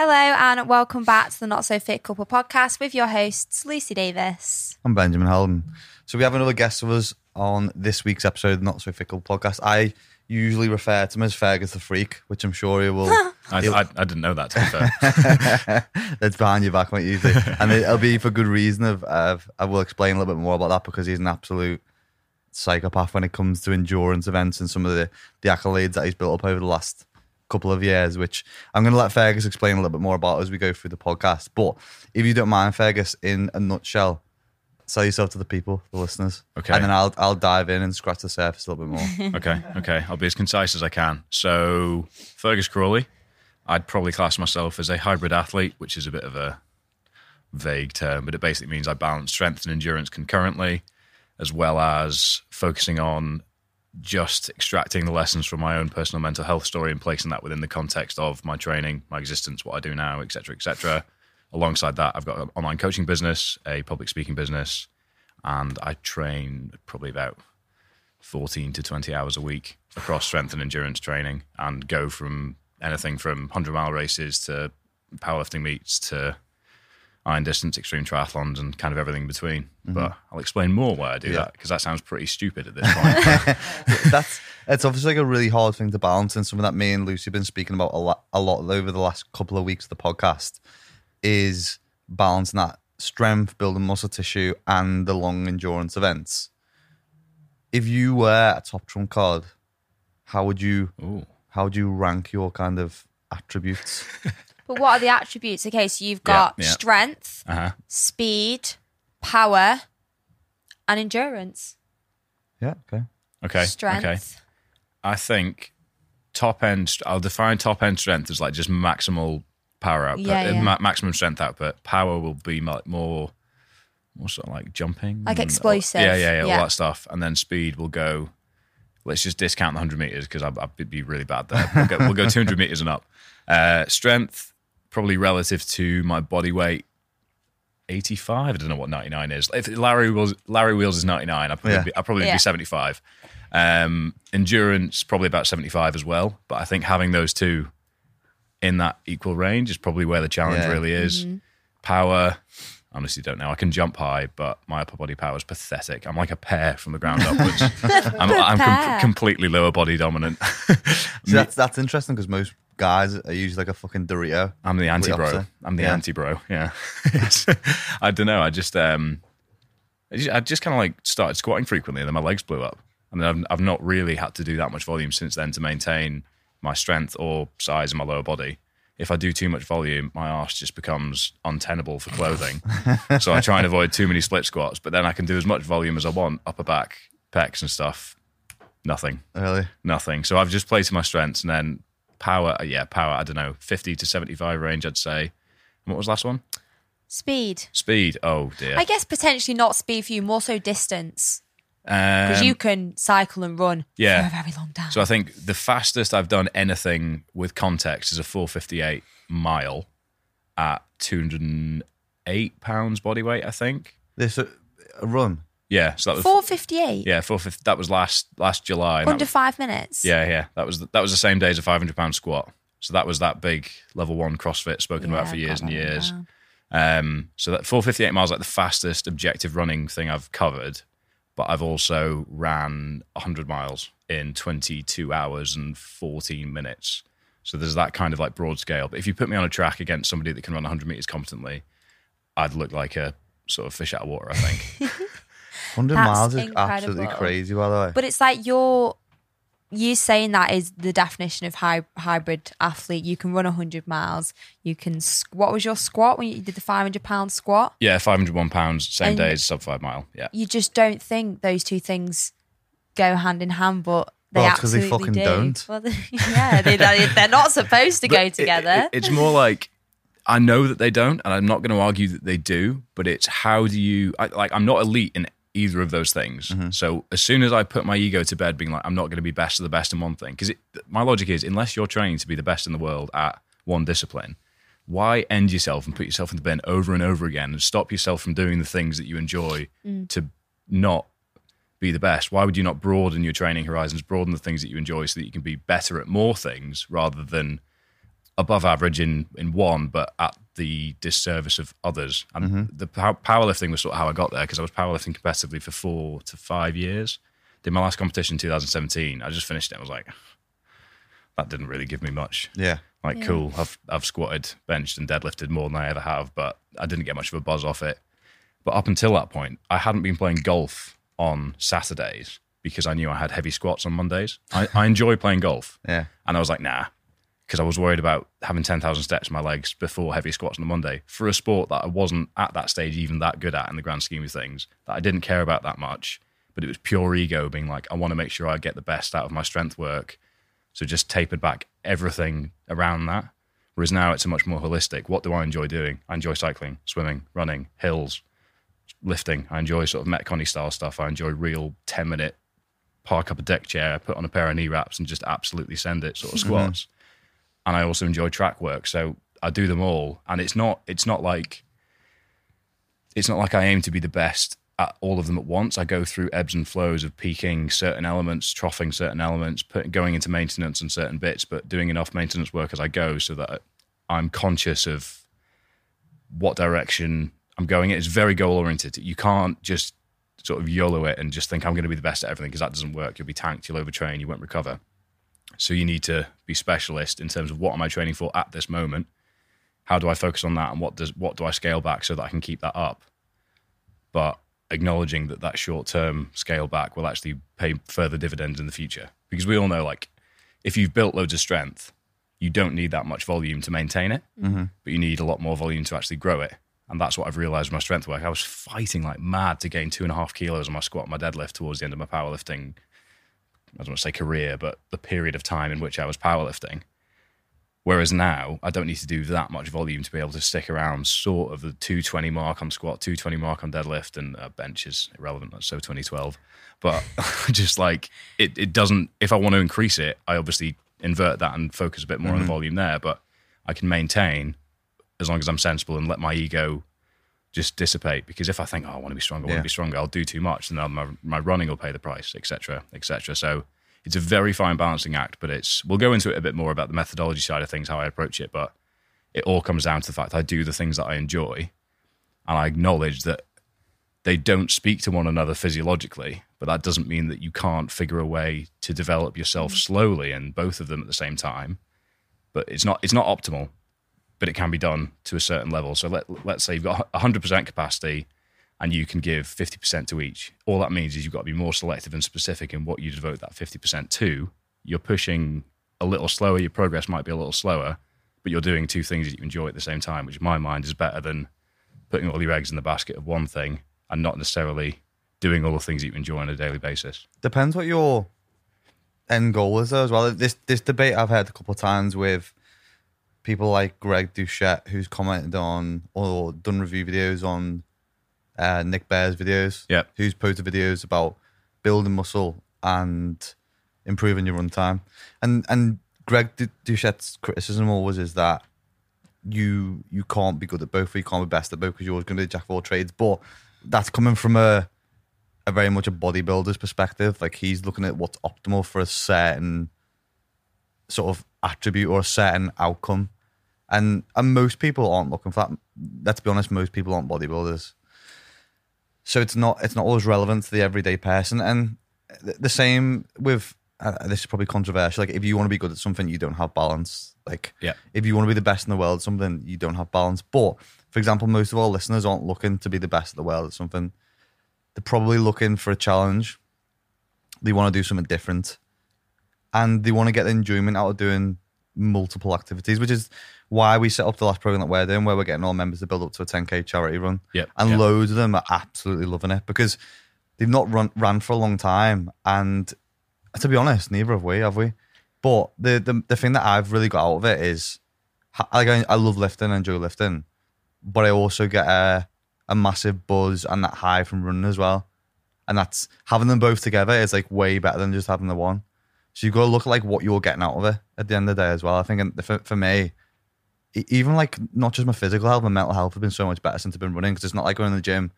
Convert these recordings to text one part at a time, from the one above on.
Hello and welcome back to the Not So Fit Couple podcast with your hosts, Lucy Davis. I'm Benjamin Holden. So we have another guest with us on this week's episode of the Not So Fit Couple podcast. I usually refer to him as Fergus the Freak, which I'm sure he will. I, I, I didn't know that. To be fair. That's behind your back, mate. Usually, and it'll be for good reason. Of, of I will explain a little bit more about that because he's an absolute psychopath when it comes to endurance events and some of the the accolades that he's built up over the last couple of years, which I'm going to let Fergus explain a little bit more about as we go through the podcast. But if you don't mind, Fergus, in a nutshell, sell yourself to the people, the listeners. Okay. And then I'll I'll dive in and scratch the surface a little bit more. okay, okay. I'll be as concise as I can. So, Fergus Crawley, I'd probably class myself as a hybrid athlete, which is a bit of a vague term, but it basically means I balance strength and endurance concurrently, as well as focusing on just extracting the lessons from my own personal mental health story and placing that within the context of my training, my existence, what I do now, etc., etc. Alongside that, I've got an online coaching business, a public speaking business, and I train probably about 14 to 20 hours a week across strength and endurance training and go from anything from 100 mile races to powerlifting meets to iron distance extreme triathlons and kind of everything in between. Mm-hmm. But I'll explain more why I do Yeah. that because that sounds pretty stupid at this point. That's it's obviously like a really hard thing to balance, and something that me and Lucy have been speaking about a lot, a lot over the last couple of weeks of the podcast is balancing that strength, building muscle tissue, and the long endurance events. If you were a top trump card, how would you Ooh. how would you rank your kind of attributes? But what are the attributes? Okay, so you've got Yeah, yeah. strength, Uh-huh. speed, power, and endurance. yeah, okay. Okay. Strength. Okay. I think top end. I'll define top end strength as like just maximal power output, Yeah, uh, yeah. ma- maximum strength output. Power will be like more, more sort of like jumping, Like and- explosive, Yeah, yeah, yeah, yeah. all that stuff. And then speed will go. Let's just discount the hundred meters because I'd, I'd be really bad there. We'll go, we'll go two hundred meters and up. Uh, strength probably relative to my body weight. 85. I don't know what 99 is. If Larry Wheels, Larry Wheels is 99, I'd probably, Yeah. be, I'd probably Yeah. be 75. Um, endurance probably about 75 as well. But I think having those two in that equal range is probably where the challenge Yeah. really is. Power, honestly don't know. I can jump high, but my upper body power is pathetic. I'm like a pear from the ground upwards. I'm, I'm com- completely lower body dominant. So that's that's interesting because most guys are usually like a fucking Dorito. I'm the anti bro. I'm the Yeah. anti bro. Yeah. I don't know. I just um, I just, just kind of like started squatting frequently, and then my legs blew up. I mean, I've, I've not really had to do that much volume since then to maintain my strength or size in my lower body. If I do too much volume, my arse just becomes untenable for clothing. so I try and avoid too many split squats. But then I can do as much volume as I want, upper back, pecs, and stuff. Nothing Really? nothing. So I've just played to my strengths and then power. uh, Yeah, power. I don't know, fifty to seventy-five range. I'd say. And what was the last one? Speed. Speed. Oh dear. I guess potentially not speed for you, more so distance. Because Um, you can cycle and run yeah. for a very long time. So I think the fastest I've done anything with context is a 458 mile at 208 pounds body weight. I think. This a, a run. Yeah. So that was 458 yeah 450. That was last last July. under was- five minutes. Yeah, yeah. That was that was the same day as a 500 pound squat. So that was that big level one CrossFit spoken about for years and years. Um, so that 458 miles like the fastest objective running thing I've covered, but I've also ran 100 miles in 22 hours and 14 minutes. So there's that kind of like broad scale. But if you put me on a track against somebody that can run 100 meters competently, I'd look like a sort of fish out of water. I think. 100 That's miles is absolutely crazy, by the way. But it's like you're you saying that is the definition of hy- hybrid athlete. You can run 100 miles. You can. s- What was your squat when you did the 500 pound squat? yeah, 501 pounds, same And- day as sub five mile. Yeah. You just don't think those two things go hand in hand, but they Well, it's 'cause they absolutely fucking do. don't. Well, yeah, they, they- they're not supposed to But go it- together. it- it's more like I know that they don't, and I'm not going to argue that they do. But it's how do you I, like? I'm not elite in either of those things. Mm-hmm. So as soon as I put my ego to bed, being like, I'm not going to be best of the best in one thing, because my logic is, unless you're training to be the best in the world at one discipline, why end yourself and put yourself in the bin over and over again and stop yourself from doing the things that you enjoy mm. to not be the best? Why would you not broaden your training horizons, broaden the things that you enjoy so that you can be better at more things rather than above average in in one, but at the disservice of others. And mm-hmm. the pow- powerlifting was sort of how I got there because I was powerlifting competitively for four to five years. Did my last competition in 2017. I just finished it. I was like, that didn't really give me much. Yeah. Like, Yeah. cool. I've I've squatted, benched, and deadlifted more than I ever have, but I didn't get much of a buzz off it. But up until that point, I hadn't been playing golf on Saturdays because I knew I had heavy squats on Mondays. I, I enjoy playing golf, Yeah. and I was like, nah, because I was worried about having ten thousand steps in my legs before heavy squats on a Monday for a sport that I wasn't at that stage even that good at in the grand scheme of things. That I didn't care about that much, but it was pure ego being like, I want to make sure I get the best out of my strength work. So just tapered back everything around that. Whereas now it's a much more holistic. What do I enjoy doing? I enjoy cycling, swimming, running, hills, lifting. I enjoy sort of Metcon style stuff. I enjoy real 10 minute park up a deck chair, put on a pair of knee wraps and just absolutely send it sort of squats. And I also enjoy track work. So I do them all. And it's not it's not like it's not like I aim to be the best at all of them at once. I go through ebbs and flows of peaking certain elements, troughing certain elements, put, going into maintenance on certain bits, but doing enough maintenance work as I go so that I'm conscious of what direction I'm going. It's very goal oriented. You can't just sort of YOLO it and just think I'm going to be the best at everything because that doesn't work. You'll be tanked, you'll overtrain, you won't recover. So you need to be specialist in terms of what am I training for at this moment? How do I focus on that and what does what do I scale back so that I can keep that up? But acknowledging that that short term scale back will actually pay further dividends in the future because we all know like if you've built loads of strength you don't need that much volume to maintain it mm-hmm. but you need a lot more volume to actually grow it and that's what i've realized with my strength work i was fighting like mad to gain two and a half kilos on my squat and my deadlift towards the end of my powerlifting i don't want to say career but the period of time in which i was powerlifting Whereas now, I don't need to do that much volume to be able to stick around sort of the 220 mark on squat, 220 mark on deadlift, and uh, bench is irrelevant. That's so 2012. But just like it, it doesn't, if I want to increase it, I obviously invert that and focus a bit more on the volume there. But I can maintain as long as I'm sensible and let my ego just dissipate. Because if I think, oh, I want to be stronger, I want Yeah. to be stronger, I'll do too much. And then my, my running will pay the price, etc., etc. So it's a very fine balancing act, but it's we'll go into it a bit more about the methodology side of things, how I approach it, but it all comes down to the fact I do the things that I enjoy and I acknowledge that they don't speak to one another physiologically, but that doesn't mean that you can't figure a way to develop yourself mm-hmm. slowly and both of them at the same time. But it's not it's not optimal, but it can be done to a certain level. So let let's say you've got 100% capacity and you can give 50% to each. All that means is you've got to be more selective and specific in what you devote that 50% to. You're pushing a little slower, your progress might be a little slower, but you're doing two things that you enjoy at the same time, which in my mind is better than putting all your eggs in the basket of one thing and not necessarily doing all the things that you enjoy on a daily basis. Depends what your end goal is, though, as well. This this debate I've had a couple of times with people like Greg Doucette, who's commented on or done review videos on uh, Nick Bare's videos. Yep. Who's posted videos about building muscle and improving your run time. And and Greg Du- Doucette's criticism always is that you you can't be good at both, or you can't be best at both because you're always going to be jack of all trades. But that's coming from a a very much a bodybuilder's perspective. Like he's looking at what's optimal for a certain sort of attribute or a certain outcome. And and most people aren't looking for that. Let's be honest, most people aren't bodybuilders. So it's not it's not always relevant to the everyday person. And th- the same with uh, this is probably controversial. Like if you want to be good at something, you don't have balance. Like Yeah. if you want to be the best in the world at something, you don't have balance. But for example, most of our listeners aren't looking to be the best in the world at something. They're probably looking for a challenge. They want to do something different. And they want to get the enjoyment out of doing multiple activities, which is why we set up the last program that we're doing, where we're getting all members to build up to a 10k charity run. Yep. And Yep. loads of them are absolutely loving it because they've not run ran for a long time. And to be honest, neither have we, have we? But the the, the thing that I've really got out of it is, like I, I love lifting, I enjoy lifting, but I also get a a massive buzz and that high from running as well. And that's having them both together is like way better than just having the one. So you've got to look at like what you're getting out of it at the end of the day as well. I think and for, for me, even like not just my physical health, my mental health have been so much better since I've been running because it's not like going to the gym.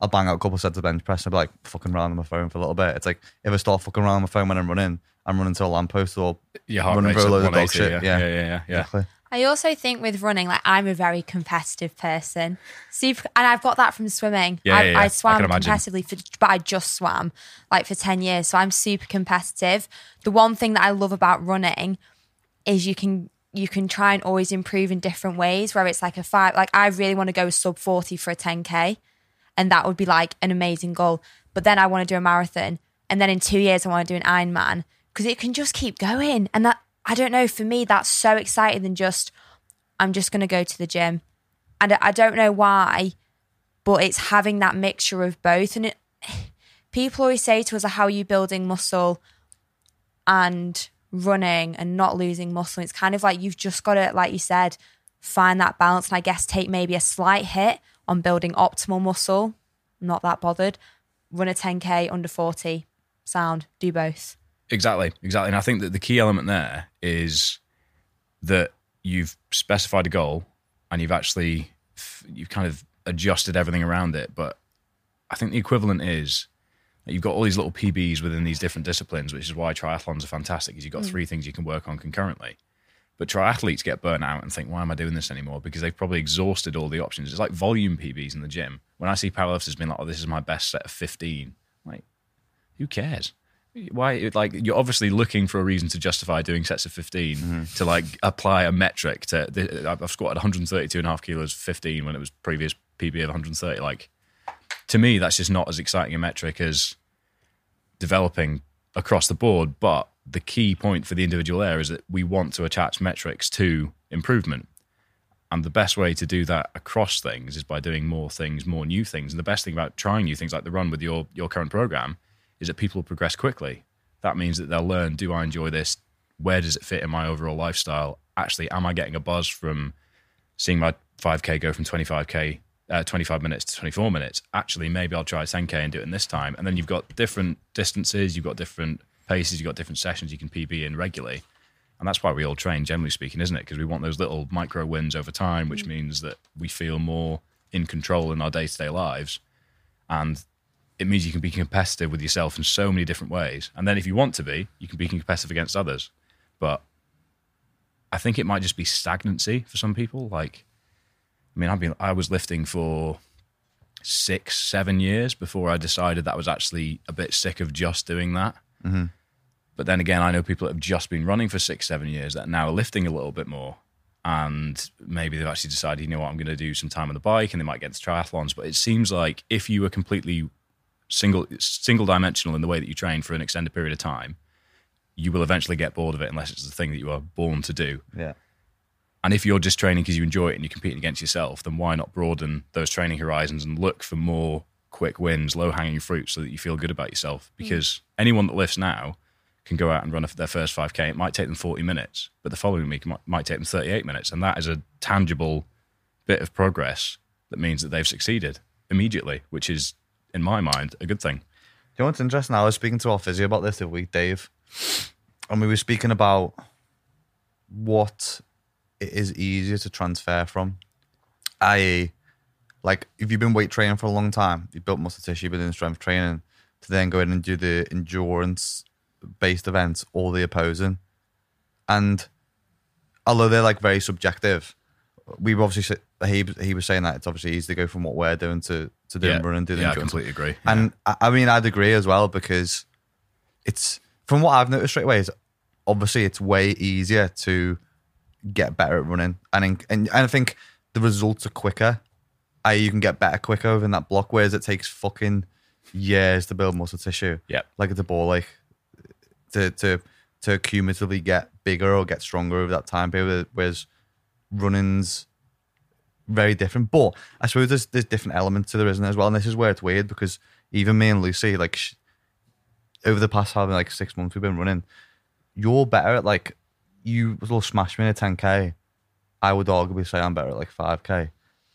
I'll bang out a couple sets of bench press and I'll be like fucking around on my phone for a little bit. It's like if I start fucking around on my phone when I'm running, I'm running to a lamppost or Your heart running for a load of dog shit. Yeah, Yeah. yeah, yeah, yeah. yeah. exactly. I also think with running, like I'm a very competitive person. Super, and I've got that from swimming. Yeah, I, yeah, yeah. I I swam imagine. competitively, for, but I just swam like for ten years, so I'm super competitive. The one thing that I love about running is you can you can try and always improve in different ways. Where it's like a five, like I really want to go sub forty for a ten k, and that would be like an amazing goal. But then I want to do a marathon, and then in two years I want to do an Ironman because it can just keep going. And that I don't know. For me, that's so exciting than just I'm just going to go to the gym, and I- don't know why, but it's having that mixture of both. And it, people always say to us, "How are you building muscle?" and running and not losing muscle. It's kind of like you've just got to, like you said, find that balance and I guess take maybe a slight hit on building optimal muscle. Not that bothered. Run a 10K under 40. Sound. Do both. Exactly, exactly. And I think that the key element there is that you've specified a goal and you've actually you've kind of adjusted everything around it. But I think the equivalent is that you've got all these little PBs within these different disciplines, which is why triathlons are fantastic. Is you've got mm. three things you can work on concurrently. But triathletes get burnt out and think, why am I doing this anymore? Because they've probably exhausted all the options. It's like volume PBs in the gym. When I see powerlifters being like, oh, this is my best set of 15, like, who cares? Why? Like, you're obviously looking for a reason to justify doing sets of 15 mm-hmm. to like apply a metric to. th- uh, I've squatted 132 and a half kilos, 15 when it was previous PB of 130. Like, to me, that's just not as exciting a metric as developing across the board. But the key point for the individual there is that we want to attach metrics to improvement. And the best way to do that across things is by doing more things, more new things. And the best thing about trying new things like the run with your, your current program is that people progress quickly. That means that they'll learn do I enjoy this? Where does it fit in my overall lifestyle? Actually, am I getting a buzz from seeing my 5K go from 25K, uh, 25 minutes to 24 minutes? Actually, maybe I'll try 10K and do it in this time. And then you've got different distances, you've got different paces, you've got different sessions you can PB in regularly. And that's why we all train, generally speaking, isn't it? Because we want those little micro wins over time, which means that we feel more in control in our day to day lives. And it means you can be competitive with yourself in so many different ways. And then if you want to be, you can be competitive against others. But I think it might just be stagnancy for some people. Like, I mean, I've been, I was lifting for six, seven years before I decided that I was actually a bit sick of just doing that. Mm-hmm. But then again, I know people that have just been running for six, seven years that now are lifting a little bit more. And maybe they've actually decided, you know what, I'm going to do some time on the bike and they might get into triathlons. But it seems like if you were completely single single dimensional in the way that you train for an extended period of time, you will eventually get bored of it unless it's the thing that you are born to do. Yeah. And if you're just training because you enjoy it and you're competing against yourself, then why not broaden those training horizons and look for more quick wins, low hanging fruit, so that you feel good about yourself? Hmm. Because anyone that lifts now can go out and run their first 5K. It might take them 40 minutes, but the following week it might, might take them 38 minutes. And that is a tangible bit of progress that means that they've succeeded immediately, which is, in my mind, a good thing. You know what's interesting? I was speaking to our physio about this the week, Dave, and we were speaking about what it is easier to transfer from. I.e., like if you've been weight training for a long time, you've built muscle tissue, doing strength training, to then go in and do the endurance based events or the opposing. And although they're like very subjective, we were obviously he he was saying that it's obviously easy to go from what we're doing to to doing run and do the yeah, I completely agree. And I, I mean, I'd agree as well because it's from what I've noticed straight away is obviously it's way easier to get better at running, and in, and, and I think the results are quicker. I you can get better quicker within that block, whereas it takes fucking years to build muscle tissue. Yeah, like it's a ball, like to to to cumulatively get bigger or get stronger over that time period. Whereas running's very different. But I suppose there's there's different elements to there, isn't there, as well? And this is where it's weird because even me and Lucy, like sh- over the past having like six months we've been running, you're better at like you will smash me in a 10k. I would arguably say I'm better at like 5k.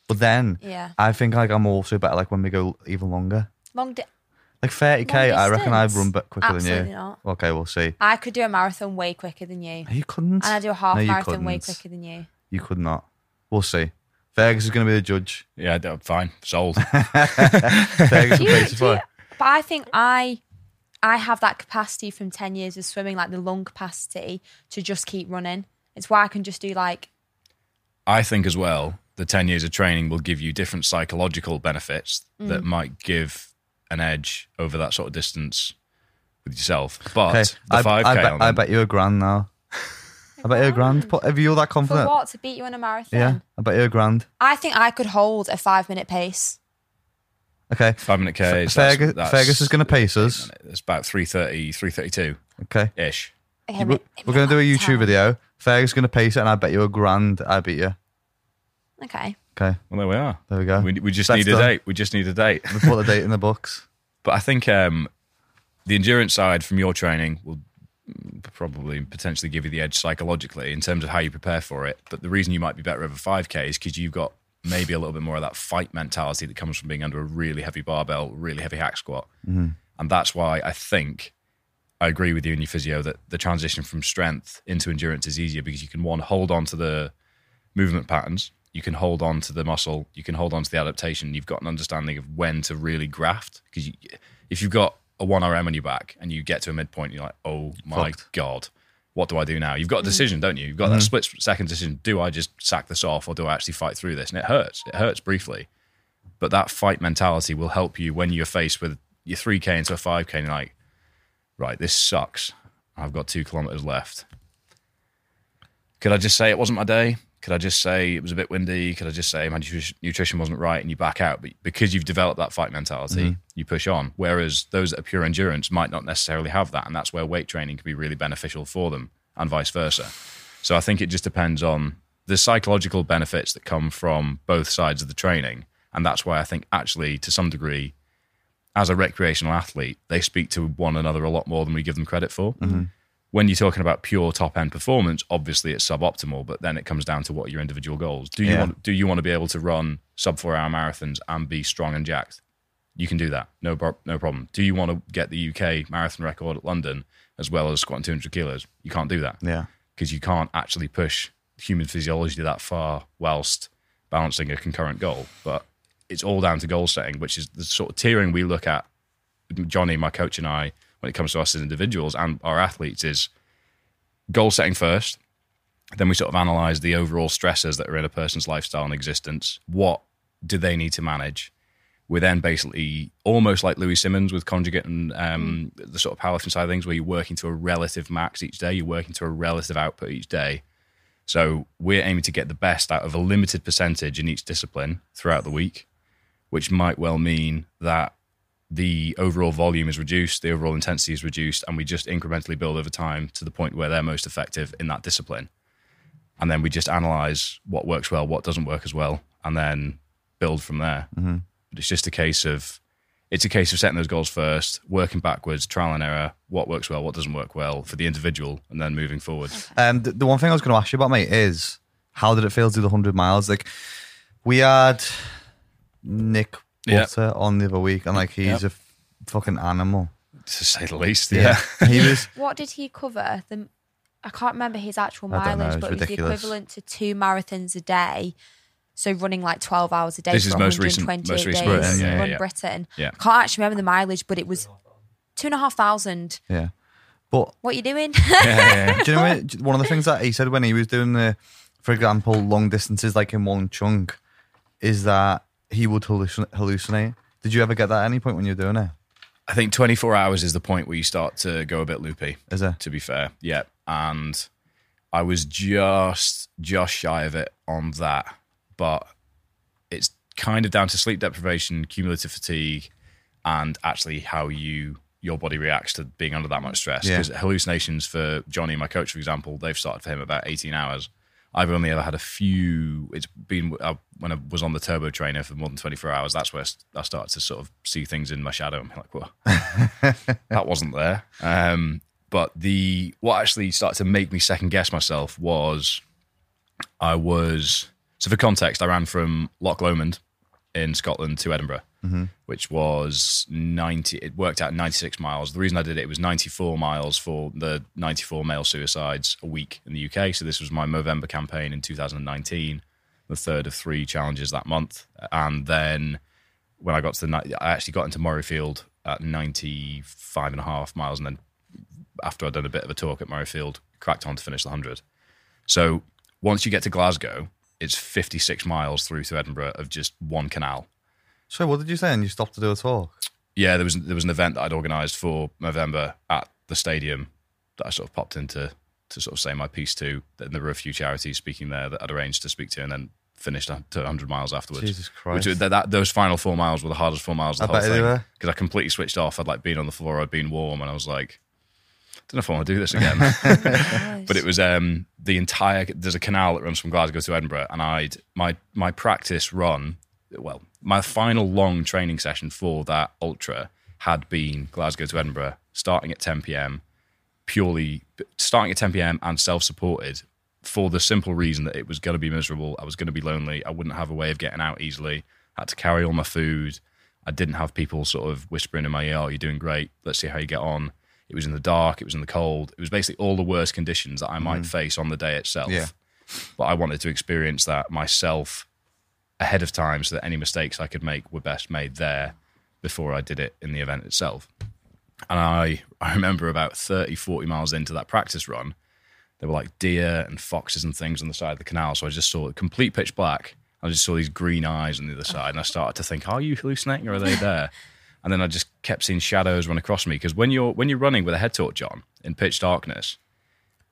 But then Yeah. I think like I'm also better like when we go even longer. Long di- Like thirty k, I reckon I'd run bit quicker than you. not. Okay, we'll see. I could do a marathon way quicker than you. No, You couldn't. And I do a half No, marathon way quicker than you. You could not. We'll see. Fergus is going to be the judge. yeah, d- fine, sold. Fergus will Do you- place it do you- for. but I think I I have that capacity from 10 years of swimming, like the lung capacity to just keep running. It's why I can just do like I think as well, the 10 years of training will give you different psychological benefits mm. that might give an edge over that sort of distance with yourself. But Okay, the I, 5K I, bet, I them- bet you a grand now. I bet you a grand. Put- Have you all that confident? For what? To beat you in a marathon? Yeah, I bet you a grand. I think I could hold a five minute pace. Okay, five minute Ks. Fergus, Fergus is going to pace us. It's about 330, 332 Okay, ish. Okay, we're, we're going to do a YouTube time. video. Fergus is going to pace it, and I bet you a grand. I beat you. Okay. Okay, Well, there we are. there we go. We, we just That's need a done. date. We just need a date. We put the date in the books. But I think um, the endurance side from your training will probably potentially give you the edge psychologically in terms of how you prepare for it. But the reason you might be better over 5K is because you've got maybe a little bit more of that fight mentality that comes from being under a really heavy barbell, really heavy hack squat. Mm-hmm. And that's why I think I agree with you and your physio that the transition from strength into endurance is easier because you can, one, hold on to the movement patterns. You can hold on to the muscle. You can hold on to the adaptation. You've got an understanding of when to really graft. Because you, if you've got a 1RM on your back and you get to a midpoint, you're like, oh my Fucked. God, what do I do now? You've got a mm. decision, don't you? You've got that mm. split second decision. Do I just sack this off or do I actually fight through this? And it hurts. It hurts briefly. But that fight mentality will help you when you're faced with your 3K into a 5K and you're like, right, this sucks. I've got two kilometers left. Could I just say it wasn't my day? Could I just say it was a bit windy? Could I just say my nutrition wasn't right and you back out? But because you've developed that fight mentality, mm-hmm. you push on. Whereas those that are pure endurance might not necessarily have that. And that's where weight training can be really beneficial for them and vice versa. So I think it just depends on the psychological benefits that come from both sides of the training. And that's why I think actually, to some degree, as a recreational athlete, they speak to one another a lot more than we give them credit for. Mm-hmm. When you're talking about pure top end performance, obviously it's suboptimal, but then it comes down to what are your individual goals. Do you Yeah. want do you want to be able to run sub four hour marathons and be strong and jacked? You can do that, no no problem. Do you want to get the UK marathon record at London as well as squatting 200 kilos? You can't do that Yeah, because you can't actually push human physiology that far whilst balancing a concurrent goal. But it's all down to goal setting, which is the sort of tiering we look at. Johnny, my coach, and I, when it comes to us as individuals and our athletes, is goal setting first. Then we sort of analyze the overall stressors that are in a person's lifestyle and existence. What do they need to manage? We're then basically almost like Louie Simmons with conjugate and um, the sort of powerlifting side of things, where you're working to a relative max each day, you're working to a relative output each day. So we're aiming to get the best out of a limited percentage in each discipline throughout the week, which might well mean that the overall volume is reduced, the overall intensity is reduced, and we just incrementally build over time to the point where they're most effective in that discipline. And then we just analyze what works well, what doesn't work as well, and then build from there. Mm-hmm. But it's just a case of it's a case of setting those goals first, working backwards, trial and error, what works well, what doesn't work well for the individual, and then moving forward. Um, the, the one thing I was going to ask you about, mate, is how did it feel to do the hundred miles? Like, we had Nick Yeah. Butter on the other week, and like he's Yep. a f- fucking animal. To say the least, yeah. he was. What did he cover? The I can't remember his actual I don't know, mileage, it's but it was the ridiculous. equivalent to two marathons a day. So running like twelve hours a day This for is most recent- 128 most recent days. Britain, yeah, run yeah. Britain. Yeah. I can't actually remember the mileage, but it was two and a half thousand. Yeah, but What are you doing? yeah, yeah, yeah. do you know what, one of the things that he said when he was doing the, for example, long distances like in one chunk, is that he would hallucin- hallucinate. Did you ever get that at any point when you were doing it? I think 24 hours is the point where you start to go a bit loopy. Is it? To be fair, yeah. And I was just just shy of it on that, but it's kind of down to sleep deprivation, cumulative fatigue, and actually how you your body reacts to being under that much stress. Yeah. Because hallucinations for Johnny, my coach, for example, they've started for him about 18 hours. I've only ever had a few. It's been uh, when I was on the turbo trainer for more than 24 hours. That's where I started to sort of see things in my shadow. I'm like, well, that wasn't there. Um, but the what actually started to make me second guess myself was I was so for context, I ran from Loch Lomond in Scotland to Edinburgh, Mm-hmm. which was 90. It worked out 96 miles. The reason I did it, it was 94 miles for the 94 male suicides a week in the UK. So this was my Movember campaign in 2019, the third of three challenges that month, and then when I got to the, I actually got into Murrayfield at 95 and a half miles, and then after I'd done a bit of a talk at Murrayfield, cracked on to finish the 100. So once you get to Glasgow, it's 56 miles through to Edinburgh of just one canal. So what did you say? And you stopped to do a talk? Yeah, there was there was an event that I'd organised for November at the stadium that I sort of popped into to sort of say my piece to. And there were a few charities speaking there that I'd arranged to speak to, and then finished to 100 miles afterwards. Jesus Christ. Which, that, that, those final four miles were the hardest four miles of the I whole bet thing because I completely switched off. I'd like been on the floor, I'd been warm, and I was like, I don't know if I want to do this again. but it was um, the entire. There's a canal that runs from Glasgow to Edinburgh, and I'd my my practice run. Well, my final long training session for that ultra had been Glasgow to Edinburgh, starting at 10 p.m. Purely starting at 10 p.m. and self-supported for the simple reason that it was going to be miserable. I was going to be lonely. I wouldn't have a way of getting out easily. I had to carry all my food. I didn't have people sort of whispering in my ear, "Oh, you're doing great. Let's see how you get on." It was in the dark. It was in the cold. It was basically all the worst conditions that I might mm. face on the day itself. Yeah. But I wanted to experience that myself ahead of time, so that any mistakes I could make were best made there before I did it in the event itself. And I, I remember about 30, 40 miles into that practice run, there were like deer and foxes and things on the side of the canal. So I just saw complete pitch black. I just saw these green eyes on the other side, and I started to think, "Are you hallucinating, or are they there?" and then I just kept seeing shadows run across me because when you're when you're running with a head torch on in pitch darkness,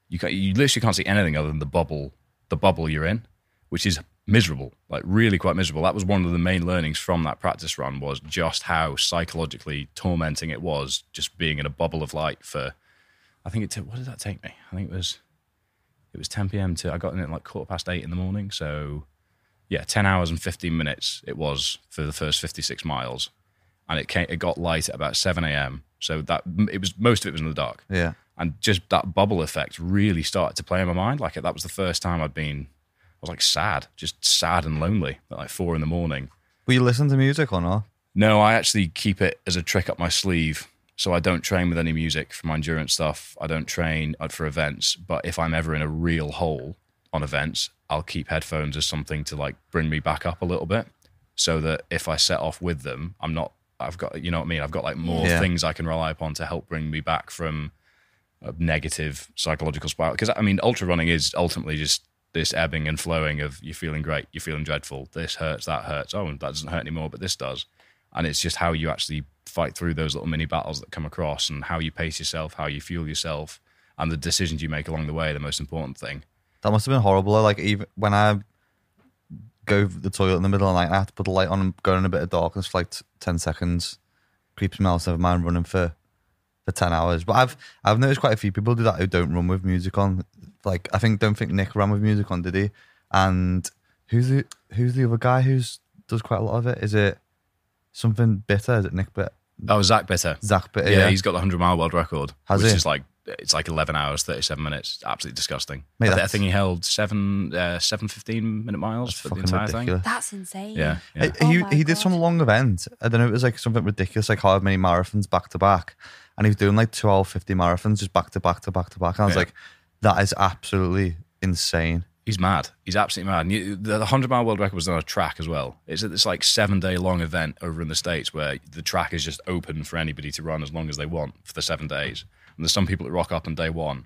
you can, you literally can't see anything other than the bubble, the bubble you're in, which is miserable, like really quite miserable. That was one of the main learnings from that practice run was just how psychologically tormenting it was just being in a bubble of light for. I think it. T- what did that take me? I think it was it was 10 p.m. to I got in at like quarter past eight in the morning. So yeah, 10 hours and 15 minutes it was for the first 56 miles, and it came, it got light at about 7 a.m. So that it was most of it was in the dark, Yeah. and just that bubble effect really started to play in my mind. Like that was the first time I'd been, was like sad, just sad and lonely at like four in the morning. Will you listen to music or not? No, I actually keep it as a trick up my sleeve. So I don't train with any music for my endurance stuff. I don't train uh, for events. But if I'm ever in a real hole on events, I'll keep headphones as something to like bring me back up a little bit. So that if I set off with them, I'm not. I've got you know what I mean. I've got like more Yeah. things I can rely upon to help bring me back from a negative psychological spiral. Because I mean, ultra running is ultimately just this ebbing and flowing of you're feeling great, you're feeling dreadful. This hurts, that hurts. Oh, that doesn't hurt anymore, but this does and it's just how you actually fight through those little mini battles that come across and how you pace yourself how you fuel yourself and the decisions you make along the way the most important thing That must have been horrible. Like even when I go to the toilet in the middle of the night, I have to put the light on and go in a bit of darkness for like t- ten seconds. Creeps me out. Never mind running for for ten hours. But I've I've noticed quite a few people do that who don't run with music on. Like I think don't think Nick ran with music on, did he? And who's the who's the other guy who's does quite a lot of it? Is it something bitter? Is it Nick Bit? oh zach bitter Zach Bitter? yeah, Yeah, he's got the 100 mile world record Has which he? is like it's like 11 hours 37 minutes absolutely disgusting Mate, I, th- I think he held seven uh, seven 15 minute miles for the entire ridiculous. That's insane. thing yeah, yeah. He- He, Oh my he did some long event. I don't know. It was like something ridiculous, like how many marathons back to back, and he was doing like 12, 50 marathons just back to back to back to back. And I was Yeah. like, that is absolutely insane. He's mad. He's absolutely mad. You, the, the 100 mile world record was on a track as well. It's this like seven day long event over in the States where the track is just open for anybody to run as long as they want for the seven days. And there's some people that rock up on day one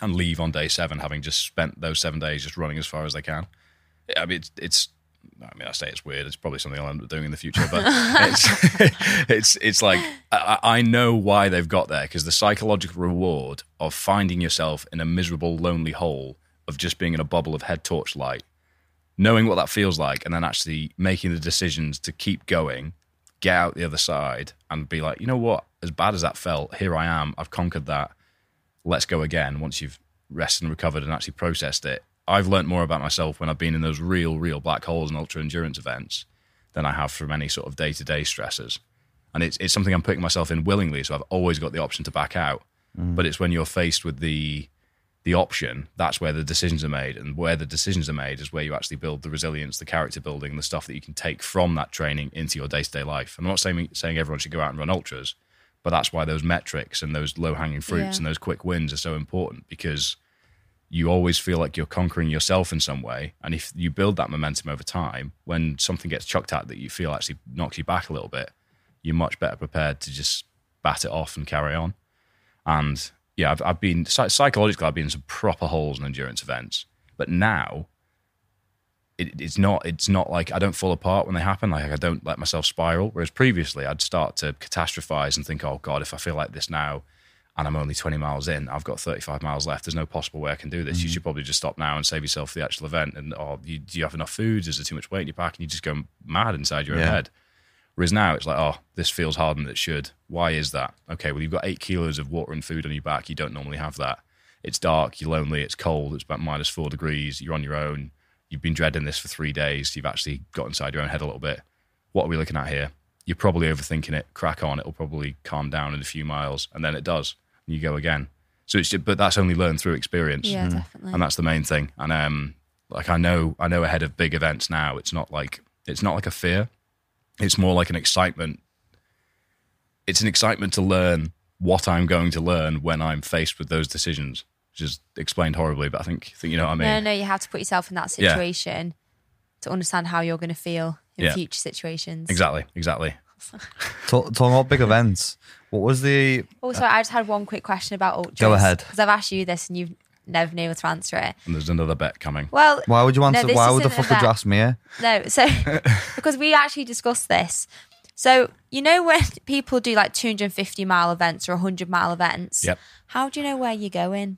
and leave on day seven, having just spent those seven days just running as far as they can. I mean, it's, it's I mean, I say it's weird. It's probably something I'll end up doing in the future, but it's, it's, it's like, I, I know why they've got there because the psychological reward of finding yourself in a miserable, lonely hole of just being in a bubble of head torch light, knowing what that feels like, and then actually making the decisions to keep going, get out the other side, and be like, you know what? As bad as that felt, here I am. I've conquered that. Let's go again. Once you've rested and recovered and actually processed it, I've learned more about myself when I've been in those real, real black holes and ultra endurance events than I have from any sort of day to day stresses. And it's it's something I'm putting myself in willingly, so I've always got the option to back out. Mm. But it's when you're faced with the the option, that's where the decisions are made. And where the decisions are made is where you actually build the resilience, the character building, the stuff that you can take from that training into your day to day life. I'm not saying saying everyone should go out and run ultras, but that's why those metrics and those low hanging fruits Yeah. and those quick wins are so important because you always feel like you're conquering yourself in some way. And if you build that momentum over time, when something gets chucked at that you feel actually knocks you back a little bit, you're much better prepared to just bat it off and carry on. And yeah, I've, I've been psychologically, I've been in some proper holes in endurance events. But now, it, it's not it's not like I don't fall apart when they happen. Like I don't let myself spiral. Whereas previously, I'd start to catastrophize and think, oh god, if I feel like this now, and I'm only 20 miles in, I've got 35 miles left. There's no possible way I can do this. You mm-hmm. should probably just stop now and save yourself the actual event. And or you, do you have enough food? Is there too much weight in your pack? And you just go mad inside your own head. Whereas now it's like, oh, this feels harder than it should. Why is that? Okay, well, you've got eight kilos of water and food on your back. You don't normally have that. It's dark, you're lonely, it's cold, it's about minus four degrees, you're on your own. You've been dreading this for three days. You've actually got inside your own head a little bit. What are we looking at here? You're probably overthinking it. Crack on. It'll probably calm down in a few miles. And then it does. And you go again. So it's just, but that's only learned through experience Yeah, definitely. and that's the main thing. And um, like I know, I know ahead of big events now, it's not like it's not like a fear. It's more like an excitement. It's an excitement to learn what I'm going to learn when I'm faced with those decisions, which is explained horribly, but I think, think you know what I mean. no, no, you have to put yourself in that Yeah. situation to understand how you're going to feel in Yeah. future situations. Exactly, exactly. Talk, talking about big events, what was the Also, I just had one quick question about ultras. Go ahead. Because I've asked you this and you've never been able to answer it. And there's another bet coming. Well, why would you answer? this why would the fuck would you ask me? eh? No, so because we actually discussed this. So you know when people do like 250 mile events or 100 mile events, Yep. how do you know where you're going?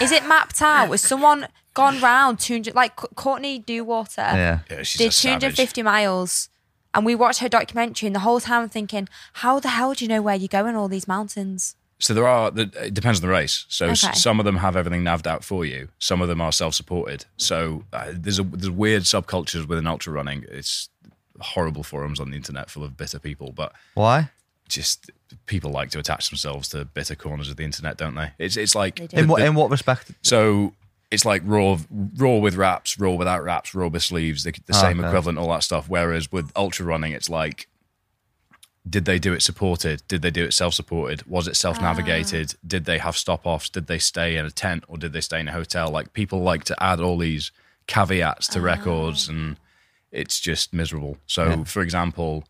Is it mapped out? Was someone gone round 200 like Courtney Dauwalter Yeah. Yeah, she's did a savage. 250 miles, and we watched her documentary, and the whole time I'm thinking, how the hell do you know where you're going? All these mountains. So there are. It depends on the race. So s- Okay. some of them have everything naved out for you. Some of them are self-supported. So uh, there's a there's weird subcultures within ultra running. It's horrible forums on the internet full of bitter people, but Why? just people like to attach themselves to bitter corners of the internet, don't they? It's it's like They do. In the- what in what respect? so it's like raw, raw with wraps, raw without wraps, raw with sleeves, the, the Oh, same okay. equivalent, all that stuff. Whereas with ultra running, it's like, did they do it supported? Did they do it self-supported? Was it self-navigated? Ah. Did they have stop-offs? Did they stay in a tent or did they stay in a hotel? Like people like to add all these caveats to records, ah. and it's just miserable. So, Yeah. for example,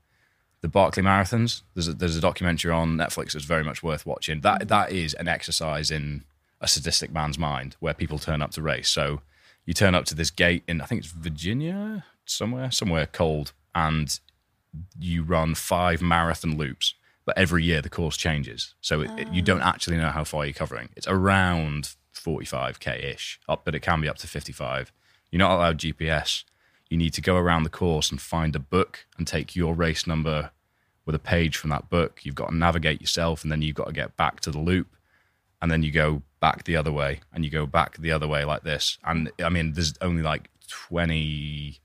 the Barkley Marathons. There's a, there's a documentary on Netflix that's very much worth watching. That that is an exercise in a sadistic man's mind where people turn up to race. So you turn up to this gate in I think it's Virginia somewhere somewhere cold, and you run five marathon loops. But every year the course changes, so it, it- you don't ah. actually know how far you're covering. It's around 45k ish, up, but it can be up to 55. You're not allowed GPS. You need to go around the course and find a book and take your race number with a page from that book. You've got to navigate yourself, and then you've got to get back to the loop, and then you go back the other way, and you go back the other way like this. And I mean, there's only like 20.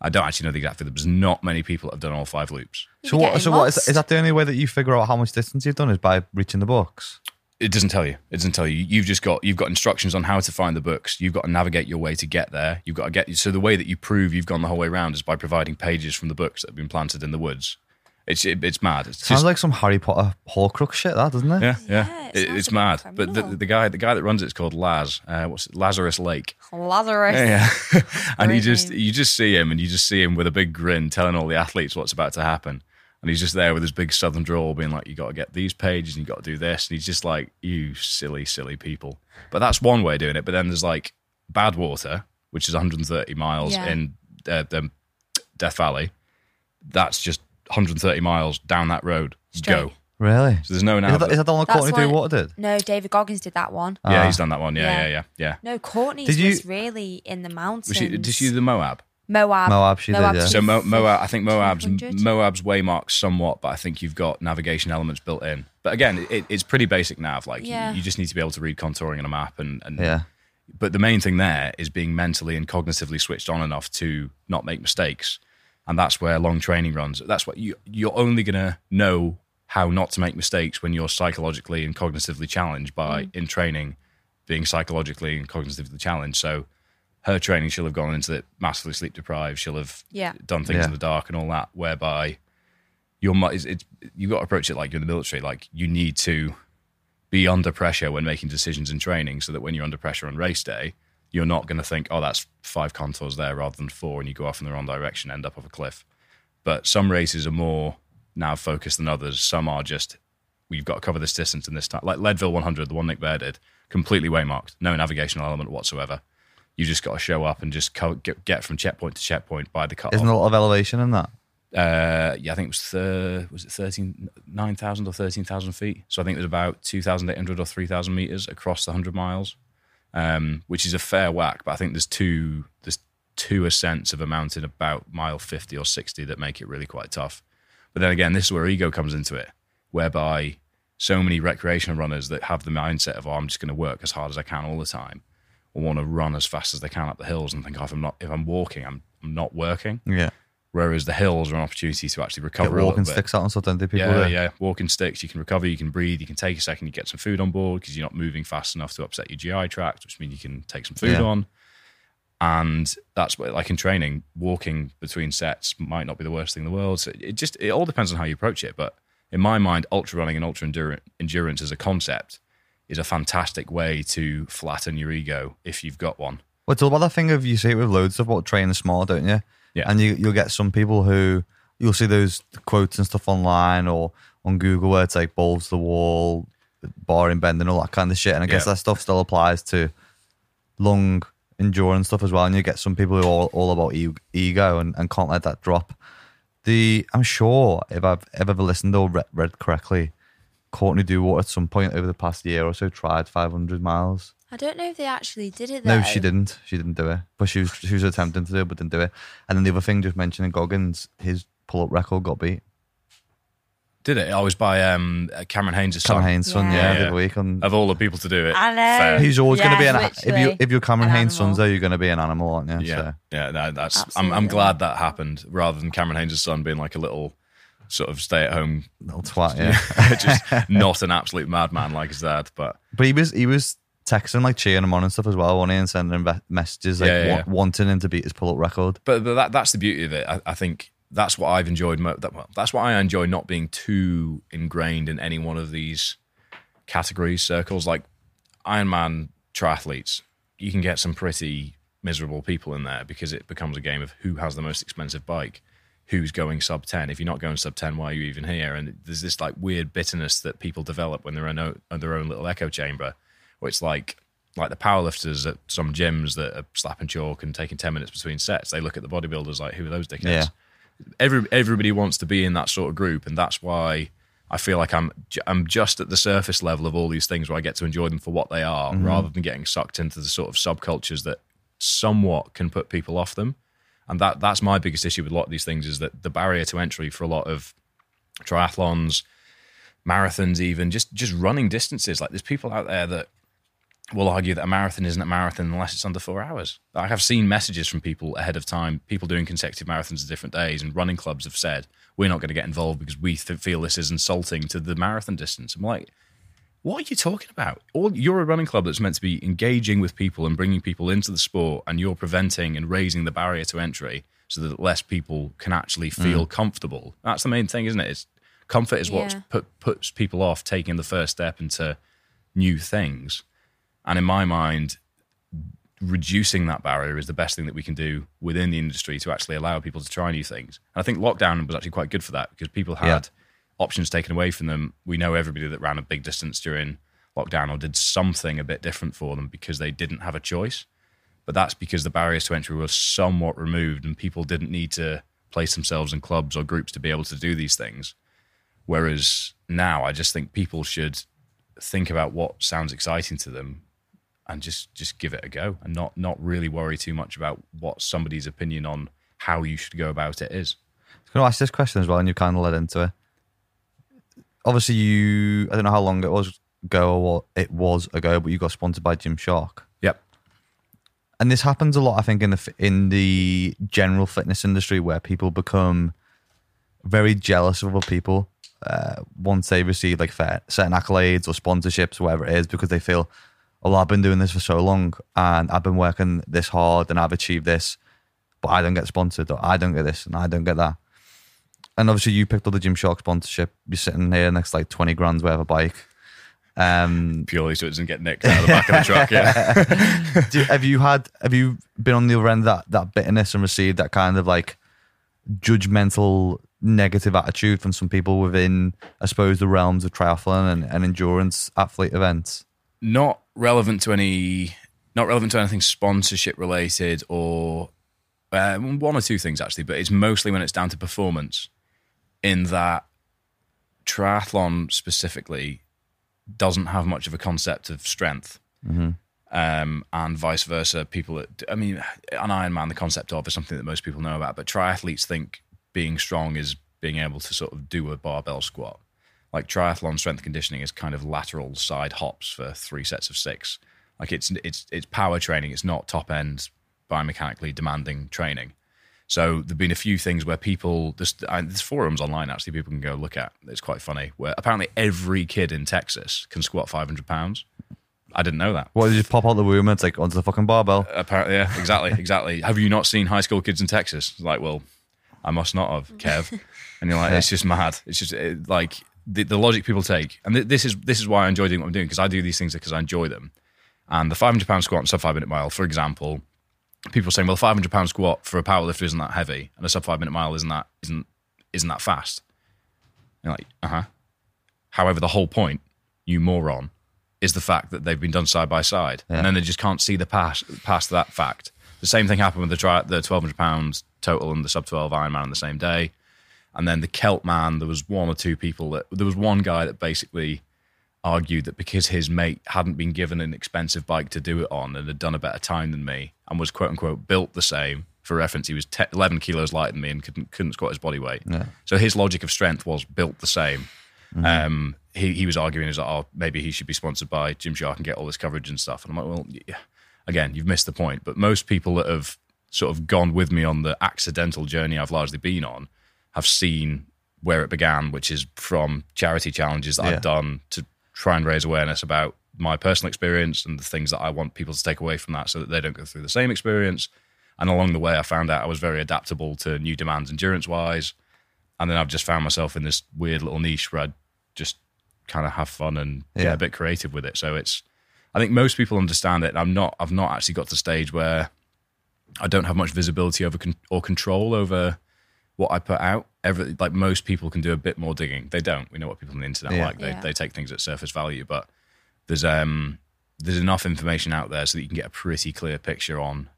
I don't actually know the exact figure. There's not many people that have done all five loops. So what? So what is, is that the only way that you figure out how much distance you've done is by reaching the books? It doesn't tell you. It doesn't tell you. You've just got you've got instructions on how to find the books. You've got to navigate your way to get there. You've got to get so the way that you prove you've gone the whole way around is by providing pages from the books that have been planted in the woods. It's it, it's mad. It's Sounds just, like some Harry Potter Horcrux shit, that doesn't it? yeah, yeah. Yeah, it It- it's a bit mad. But the, the guy the guy that runs it's called Laz. Uh, what's it? Lazarus Lake. Lazarus. Yeah, yeah. and you just you just see him, and you just see him with a big grin, telling all the athletes what's about to happen. And he's just there with his big southern drawl, being like, "You got to get these pages, and you got to do this." And he's just like, "You silly, silly people." But that's one way of doing it. But then there's like Badwater, which is 130 miles Yeah. in uh, the Death Valley. That's just 130 miles down that road. Straight. Go. Really? So there's no Is nav. that, is that the one That's Courtney why- Water did? No, David Goggins did that one. yeah, Ah. he's done that one. Yeah, Yeah. yeah, yeah, yeah. No, Courtney you- was really in the mountains. Was she, did she do the Moab? Moab. Moab, she did, yeah. So Mo- Moab, I think Moab's 200? Moab's waymarked somewhat, but I think you've got navigation elements built in. But again, it, it's pretty basic nav. Like you- you, just need to be able to read contouring on a map, and, and Yeah. But the main thing there is being mentally and cognitively switched on enough to not make mistakes, and that's where long training runs. That's what you you're only gonna know how not to make mistakes when you're psychologically and cognitively challenged by Mm. in training being psychologically and cognitively challenged. So her training, she'll have gone into it massively sleep deprived. She'll have Yeah. done things Yeah. in the dark and all that, whereby your mu- it's, it's you've got to approach it like you're in the military. Like you need to be under pressure when making decisions in training, so that when you're under pressure on race day, you're not going to think, "Oh, that's five contours there rather than four, and you go off in the wrong direction, end up off a cliff. But some races are more now focused than others. Some are just we've got to cover this distance in this time. Like Leadville 100, the one Nick Bare did, completely waymarked, no navigational element whatsoever. You just got to show up and just co- get, get from checkpoint to checkpoint by the cut. Isn't a lot of elevation in that? Uh, yeah, I think it was th- was it thirteen nine thousand or thirteen thousand feet. So I think it was about two thousand eight hundred or three thousand meters across the hundred miles, um, which is a fair whack. But I think there's two there's two ascents of a mountain about mile fifty or sixty that make it really quite tough. But then again, this is where ego comes into it, whereby so many recreational runners that have the mindset of, "Oh, I'm just going to work as hard as I can all the time," or want to run as fast as they can up the hills and think, oh, "If I'm not, if I'm walking, I'm, I'm not working." Yeah. Whereas the hills are an opportunity to actually recover a walking sticks out and stuff, don't they? People Yeah, do? yeah. Walking sticks, you can recover, you can breathe, you can take a second, you get some food on board because you're not moving fast enough to upset your GI tract, which means you can take some food Yeah. on. And that's what, like in training, walking between sets might not be the worst thing in the world. So it just, it all depends on how you approach it. But in my mind, ultra running and ultra endurance, endurance as a concept is a fantastic way to flatten your ego if you've got one. Well, it's all about that thing of you see it with loads of about training small, don't you? Yeah. And you you'll get some people who you'll see those quotes and stuff online or on Google where it's like balls to the wall, barring bending, all that kind of shit. And I guess Yeah. that stuff still applies to long endurance stuff as well. And you get some people who are all, all about ego and, and can't let that drop. The I'm sure if I've ever listened or read, read correctly, Courtney Dauwalter some point over the past year or so tried 500 miles. I don't know if they actually did it. Though. No, she didn't. She didn't do it. But she was she was attempting to do it, but didn't do it. And then the other thing, just mentioning Goggins, his pull up record got beat. Did it? I was by um, Cameron Hanes' Cameron son. Hanes' son, Yeah. yeah, Yeah. the other week. On, Of all the people to do it. I know. fair. he's always going to be an Yeah, if you if you're Cameron an Hanes' son, though, you're going to be an animal, aren't you? Yeah, So, yeah. No, that's. I'm, I'm glad that happened rather than Cameron Hanes' son being like a little sort of stay at home, little twat. Yeah. just not an absolute madman like his dad. But but he was he was texting like cheering him on and stuff as well, wasn't? And sending him messages like Yeah, yeah, yeah. wanting him to beat his pull up record. but, but that, that's the beauty of it. I, I think that's what I've enjoyed. Mo- that, well, that's why I enjoy not being too ingrained in any one of these categories, circles. Like Ironman triathletes, you can get some pretty miserable people in there because it becomes a game of who has the most expensive bike, who's going sub 10. If you're not going sub 10, why are you even here? And there's this like weird bitterness that people develop when they're in their own little echo chamber, where it's like, like the powerlifters at some gyms that are slapping chalk and taking 10 minutes between sets, they look at the bodybuilders like, who are those dickheads? Yeah. Every, everybody wants to be in that sort of group. And that's why I feel like I'm, I'm just at the surface level of all these things where I get to enjoy them for what they are mm-hmm. rather than getting sucked into the sort of subcultures that somewhat can put people off them. And that that's my biggest issue with a lot of these things is that the barrier to entry for a lot of triathlons, marathons, even just just running distances. Like there's people out there that will argue that a marathon isn't a marathon unless it's under four hours. I've seen messages from people ahead of time, people doing consecutive marathons at different days, and running clubs have said we're not going to get involved because we th- feel this is insulting to the marathon distance. I'm like, what are you talking about? All you're a running club that's meant to be engaging with people and bringing people into the sport, and you're preventing and raising the barrier to entry so that less people can actually mm. feel comfortable. That's the main thing, isn't it? It's comfort is what Yeah. put, puts people off taking the first step into new things. And in my mind, reducing that barrier is the best thing that we can do within the industry to actually allow people to try new things. And I think lockdown was actually quite good for that because people had Yeah. options taken away from them. We know everybody that ran a big distance during lockdown or did something a bit different for them because they didn't have a choice. But that's because the barriers to entry were somewhat removed and people didn't need to place themselves in clubs or groups to be able to do these things. Whereas now, I just think people should think about what sounds exciting to them and just just give it a go and not not really worry too much about what somebody's opinion on how you should go about it is. I was going to ask this question as well, and you kind of led into it. Obviously, you I don't know how long it was ago or what it was ago, but you got sponsored by Gymshark. Yep. and this happens a lot i think in the in the general fitness industry where people become very jealous of other people uh, once they receive like fair, certain accolades or sponsorships whatever it is because they feel oh i've been doing this for so long and i've been working this hard and i've achieved this but i don't get sponsored or i don't get this and i don't get that and obviously you picked up the Gymshark sponsorship you're sitting here next like 20 grand's worth of bike um Purely so it doesn't get nicked out of the back of the truck. Yeah. do, have you had have you been on the other end of that that bitterness and received that kind of like judgmental negative attitude from some people within i suppose the realms of triathlon and, and endurance athlete events not relevant to any not relevant to anything sponsorship related or uh, one or two things actually, but it's mostly when it's down to performance. In that triathlon specifically doesn't have much of a concept of strength. Um, and vice versa, people that, I mean, an Ironman, the concept of is something that most people know about, but triathletes think being strong is being able to sort of do a barbell squat. Like triathlon strength conditioning is kind of lateral side hops for three sets of six. Like it's it's it's power training. It's not top end biomechanically demanding training. So there've been a few things where people there's, there's forums online actually people can go look at. It's quite funny. Where apparently every kid in Texas can squat 500 pounds. I didn't know that. Well, did just pop out the womb and it's like onto the fucking barbell? Apparently, yeah, exactly, exactly. Have you not seen high school kids in Texas? Like, well, I must not have, Kev. And you're like, it's just mad. It's just it, like the, the logic people take, and th- this is this is why I enjoy doing what I'm doing because I do these things because I enjoy them. And the 500 pound squat and sub five minute mile, for example, people are saying, well, a 500 pound squat for a powerlifter isn't that heavy, and a sub five minute mile isn't that isn't isn't that fast. And you're like, uh huh. However, the whole point, you moron, is the fact that they've been done side by side, Yeah. and then they just can't see the past past that fact. The same thing happened with the tri- the twelve hundred pounds total and the sub twelve Ironman on the same day, and then the Celtman. There was one or two people that there was one guy that basically argued that because his mate hadn't been given an expensive bike to do it on and had done a better time than me and was quote unquote built the same. For reference, he was te- 11 kilos lighter than me and couldn't, couldn't squat his body weight. Yeah. So his logic of strength was built the same. Um, he, he was arguing, is like, oh, maybe he should be sponsored by Jim Gymshark and get all this coverage and stuff. And I'm like, well, yeah. again, you've missed the point. But most people that have sort of gone with me on the accidental journey I've largely been on have seen where it began, which is from charity challenges that Yeah. I've done to try and raise awareness about my personal experience and the things that I want people to take away from that so that they don't go through the same experience. And along the way, I found out I was very adaptable to new demands endurance wise. And then I've just found myself in this weird little niche where I just kind of have fun and get a bit creative with it. So it's, I think most people understand it. I'm not, I've not actually got to the stage where I don't have much visibility over con- or control over what I put out. Every, like most people can do a bit more digging. They don't. We know what people on the internet Yeah. like. They, Yeah. they take things at surface value, but there's um there's enough information out there so that you can get a pretty clear picture on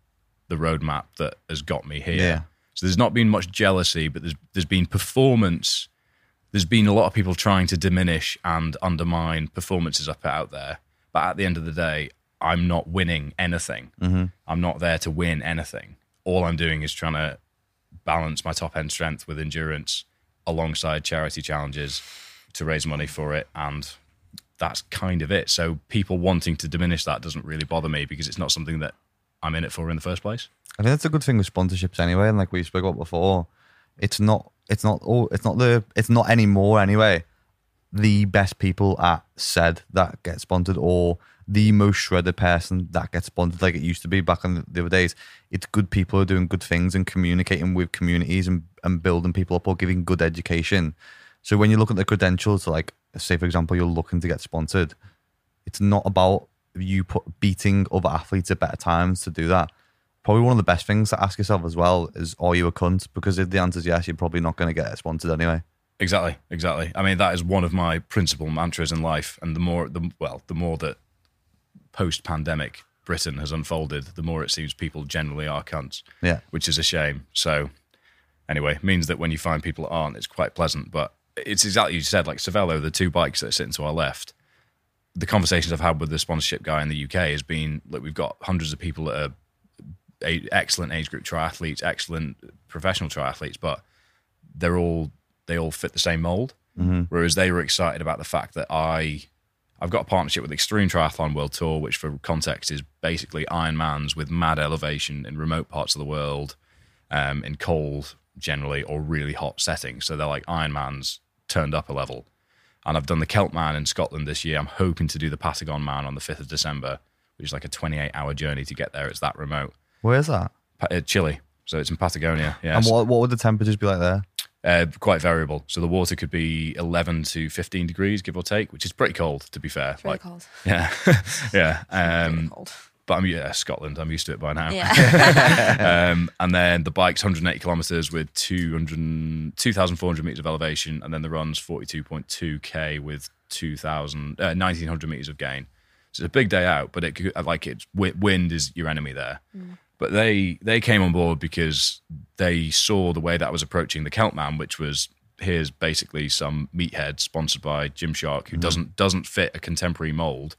the roadmap that has got me here. Yeah. So there's not been much jealousy, but there's there's been performance. There's been a lot of people trying to diminish and undermine performances I put out there. But at the end of the day, I'm not winning anything. I'm not there to win anything. All I'm doing is trying to balance my top end strength with endurance alongside charity challenges to raise money for it. And that's kind of it. So people wanting to diminish that doesn't really bother me because it's not something that I'm in it for in the first place. I think that's a good thing with sponsorships anyway, and like we spoke about before, it's not it's not all it's not the it's not anymore anyway. The best people at said that get sponsored or the most shredded person that gets sponsored like it used to be back in the other days. It's good people who are doing good things and communicating with communities and, and building people up or giving good education. So when you look at the credentials, like say for example, you're looking to get sponsored, it's not about you put beating other athletes at better times to do that. Probably one of the best things to ask yourself as well is, are you a cunt? Because if the answer is yes, you're probably not going to get sponsored anyway. Exactly, exactly. I mean, that is one of my principal mantras in life. And the more, the well, the more that post-pandemic Britain has unfolded, the more it seems people generally are cunts. Yeah. which is a shame. So, anyway, means that when you find people that aren't, it's quite pleasant. But it's exactly you said, like Cervelo, the two bikes that are sitting to our left. The conversations I've had with the sponsorship guy in the UK has been like we've got hundreds of people that are a, excellent age group triathletes, excellent professional triathletes, but they're all they all fit the same mold. Mm-hmm. Whereas they were excited about the fact that I I've got a partnership with Extreme Triathlon World Tour, which for context is basically Ironmans with mad elevation in remote parts of the world, um, in cold generally or really hot settings. So they're like Ironmans turned up a level. And I've done the Celtman in Scotland this year. I'm hoping to do the Patagonman on the 5th of December, which is like a 28 hour journey to get there. It's that remote. Where's that? Pa- uh, Chile. So it's in Patagonia. Yeah. And what, what would the temperatures be like there? Uh, quite variable. So the water could be 11 to 15 degrees, give or take, which is pretty cold, to be fair. It's really cold. Yeah, yeah. Um, cold. but I'm yeah, Scotland. I'm used to it by now. Yeah. um, and then the bike's 180 kilometers with 200, 2,400 meters of elevation, and then the run's 42.2k with 2,000, uh, 1,900 meters of gain. So it's a big day out, but it could, like it's wind is your enemy there. But they they came on board because they saw the way that I was approaching the Celtman, which was here's basically some meathead sponsored by Gymshark who mm-hmm. doesn't doesn't fit a contemporary mold.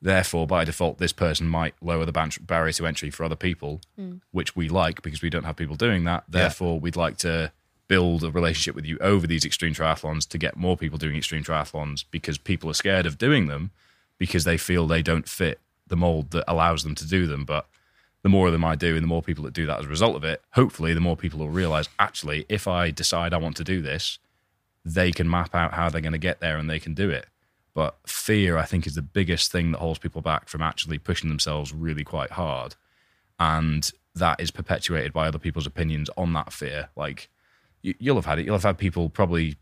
Therefore, by default, this person might lower the ban- barrier to entry for other people, mm. which we like because we don't have people doing that. Therefore, we'd like to build a relationship with you over these extreme triathlons to get more people doing extreme triathlons because people are scared of doing them because they feel they don't fit the mold that allows them to do them. But the more of them I do and the more people that do that as a result of it, hopefully the more people will realize actually, if I decide I want to do this, they can map out how they're going to get there and they can do it. But fear, I think, is the biggest thing that holds people back from actually pushing themselves really quite hard. And that is perpetuated by other people's opinions on that fear. Like, you, you'll have had it. You'll have had people probably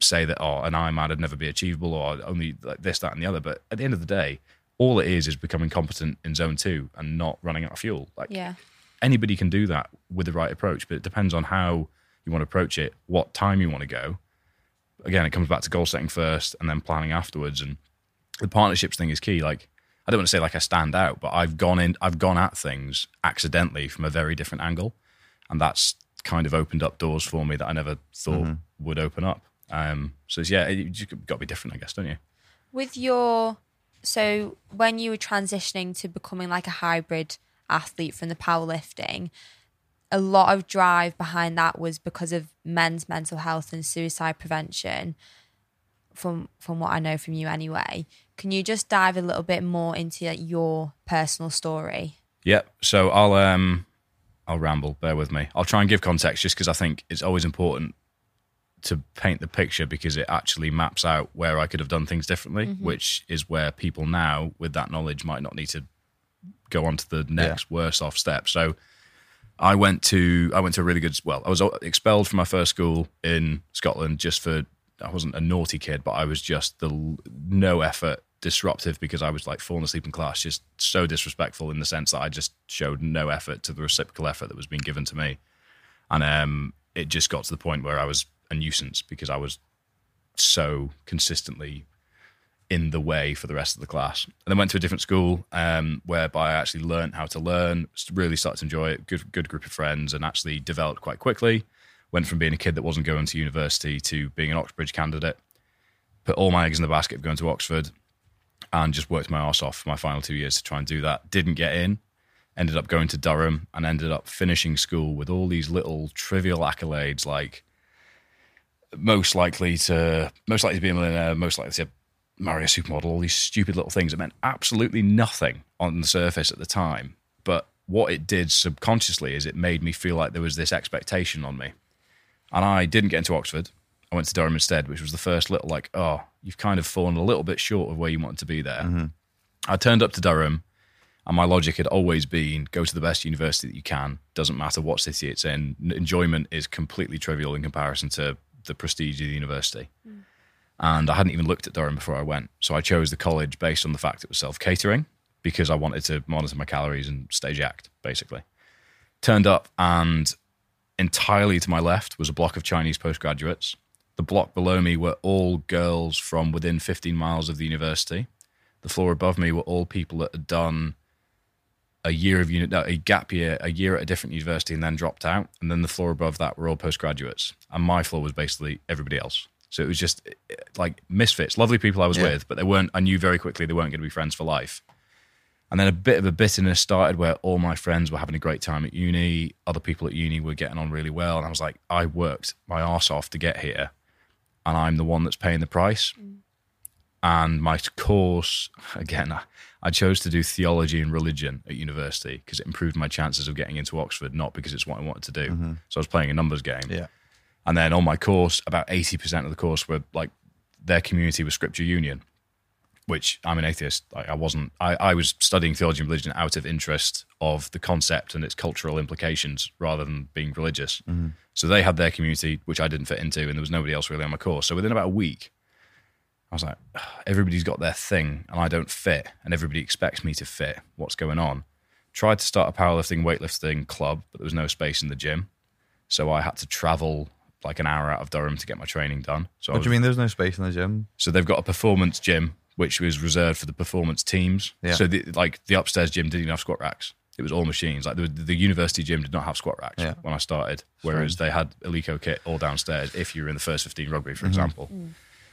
say that, oh, an Ironman would never be achievable or only like this, that, and the other. But at the end of the day, all it is is becoming competent in zone two and not running out of fuel. Like, Yeah. anybody can do that with the right approach, but it depends on how you want to approach it, what time you want to go. Again, it comes back to goal setting first and then planning afterwards. And the partnerships thing is key. Like, I don't want to say like I stand out, but I've gone in, I've gone at things accidentally from a very different angle, and that's kind of opened up doors for me that I never thought would open up. Um, so it's, yeah, you just got to be different, I guess, don't you? With your so when you were transitioning to becoming like a hybrid athlete from the powerlifting, a lot of drive behind that was because of men's mental health and suicide prevention. From from what I know from you, anyway, can you just dive a little bit more into like, your personal story? Yep. So I'll um I'll ramble. Bear with me. I'll try and give context just because I think it's always important to paint the picture because it actually maps out where I could have done things differently, which is where people now with that knowledge might not need to go on to the next worse off step. So I went to I went to a really good well, I was expelled from my first school in Scotland just for I wasn't a naughty kid, but I was just the no effort disruptive because I was like falling asleep in class, just so disrespectful in the sense that I just showed no effort to the reciprocal effort that was being given to me. And um, it just got to the point where I was a nuisance because I was so consistently in the way for the rest of the class. And then went to a different school um, whereby I actually learned how to learn, really started to enjoy it, good, good group of friends, and actually developed quite quickly. Went from being a kid that wasn't going to university to being an Oxbridge candidate. Put all my eggs in the basket of going to Oxford and just worked my arse off for my final two years to try and do that. Didn't get in. Ended up going to Durham and ended up finishing school with all these little trivial accolades like most likely to most likely to be a millionaire, most likely to marry a supermodel, all these stupid little things that meant absolutely nothing on the surface at the time. But what it did subconsciously is it made me feel like there was this expectation on me. And I didn't get into Oxford. I went to Durham instead, which was the first little like, oh, you've kind of fallen a little bit short of where you wanted to be there. Mm-hmm. I turned up to Durham, and my logic had always been go to the best university that you can. Doesn't matter what city it's in. Enjoyment is completely trivial in comparison to the prestige of the university. Mm. And I hadn't even looked at Durham before I went. So I chose the college based on the fact it was self catering because I wanted to monitor my calories and stay jacked, basically. Turned up, and entirely to my left was a block of Chinese postgraduates. The block below me were all girls from within 15 miles of the university. The floor above me were all people that had done a year of uni- no, a gap year, a year at a different university, and then dropped out. And then the floor above that were all postgraduates, and my floor was basically everybody else. So it was just eh, like misfits, lovely people I was Yeah. with, but they weren't. I knew very quickly they weren't going to be friends for life. And then a bit of a bitterness started where all my friends were having a great time at uni. Other people at uni were getting on really well. And I was like, I worked my arse off to get here. And I'm the one that's paying the price. And my course, again, I, I chose to do theology and religion at university because it improved my chances of getting into Oxford, not because it's what I wanted to do. Mm-hmm. So I was playing a numbers game. Yeah. And then on my course, about 80% of the course were like their community was Scripture Union, which I'm an atheist. I, I wasn't, I, I was studying theology and religion out of interest of the concept and its cultural implications rather than being religious. Mm-hmm. So they had their community, which I didn't fit into, and there was nobody else really on my course. So within about a week, I was like, everybody's got their thing and I don't fit, and everybody expects me to fit. What's going on? Tried to start a powerlifting, weightlifting club, but there was no space in the gym. So I had to travel like an hour out of Durham to get my training done. So What was do you mean there's no space in the gym? so they've got a performance gym which was reserved for the performance teams. Yeah. So the, like the upstairs gym didn't even have squat racks. It was all machines. Like the, the university gym did not have squat racks Yeah. when I started, whereas they had Eleiko kit all downstairs. If you were in the first fifteen rugby, for mm-hmm. example. Mm.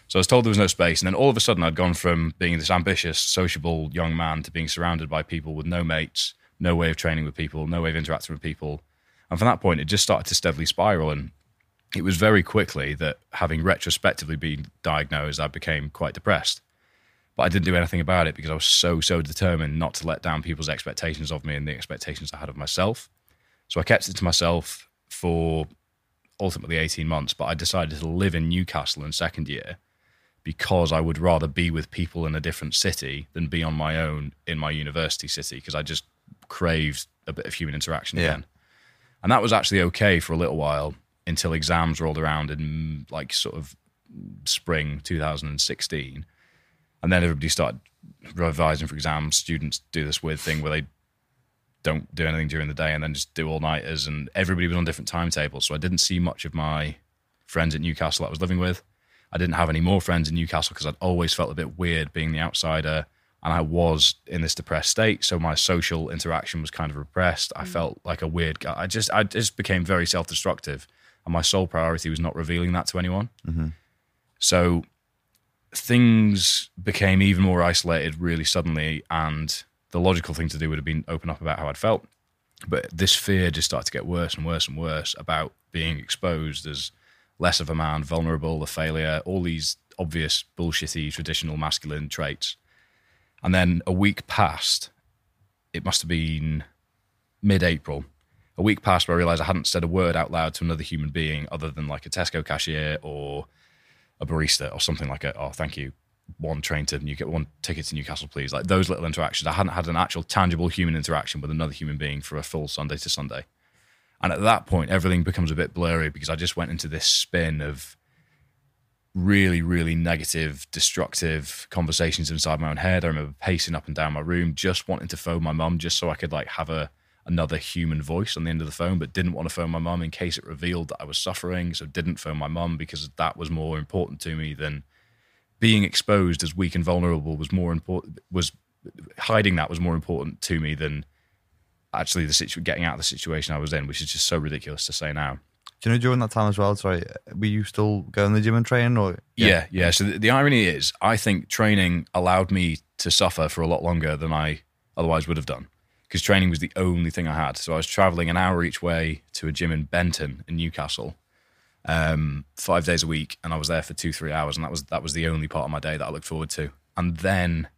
So I was told there was no space, and then all of a sudden I'd gone from being this ambitious, sociable young man to being surrounded by people with no mates, no way of training with people, no way of interacting with people. And from that point, it just started to steadily spiral. And it was very quickly that having retrospectively been diagnosed, I became quite depressed. But I didn't do anything about it because I was so, so determined not to let down people's expectations of me and the expectations I had of myself. So I kept it to myself for ultimately 18 months, but I decided to live in Newcastle in second year because I would rather be with people in a different city than be on my own in my university city because I just craved a bit of human interaction Yeah. again. And that was actually okay for a little while until exams rolled around in like sort of spring 2016. And then everybody started revising for exams. Students do this weird thing where they don't do anything during the day and then just do all nighters. And everybody was on different timetables. So I didn't see much of my friends at Newcastle that I was living with. I didn't have any more friends in Newcastle because I'd always felt a bit weird being the outsider. And I was in this depressed state. So my social interaction was kind of repressed. I mm. felt like a weird guy. I just, I just became very self destructive. And my sole priority was not revealing that to anyone. Mm-hmm. So things became even more isolated really suddenly and the logical thing to do would have been open up about how I'd felt but this fear just started to get worse and worse and worse about being exposed as less of a man vulnerable a failure all these obvious bullshitty traditional masculine traits. And then a week passed it must have been mid-April a week passed where I realized I hadn't said a word out loud to another human being other than like a Tesco cashier or a barista or something like a oh thank you. One train to New one ticket to Newcastle please. Like those little interactions. I hadn't had an actual tangible human interaction with another human being for a full Sunday to Sunday and at that point everything becomes a bit blurry because I just went into this spin of really really negative destructive conversations inside my own head I remember pacing up and down my room just wanting to phone my mum just so I could like have a another human voice on the end of the phone, but didn't want to phone my mum in case it revealed that I was suffering. So didn't phone my mum because that was more important to me than being exposed as weak and vulnerable was more important. Was hiding that was more important to me than actually the situ- getting out of the situation I was in, which is just so ridiculous to say now. Do you know during that time as well? Sorry, were you still going to the gym and training, or Yeah, yeah. So the, the irony is, I think training allowed me to suffer for a lot longer than I otherwise would have done because training was the only thing I had. So I was traveling an hour each way to a gym in Benton in Newcastle, um, five days a week, and I was there for two, three hours, and that was that was the only part of my day that I looked forward to. And then,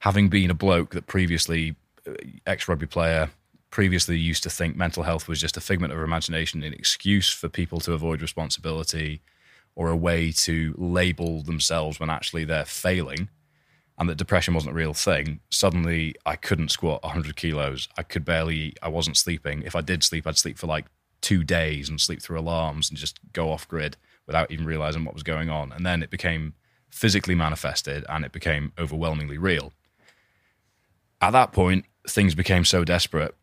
having been a bloke that previously ex rugby player, previously used to think mental health was just a figment of imagination, an excuse for people to avoid responsibility, or a way to label themselves when actually they're failing and that depression wasn't a real thing, suddenly I couldn't squat 100 kilos. I could barely. I wasn't sleeping. If I did sleep, I'd sleep for like two days and sleep through alarms and just go off grid without even realizing what was going on. And then it became physically manifested and it became overwhelmingly real. At that point, things became so desperate.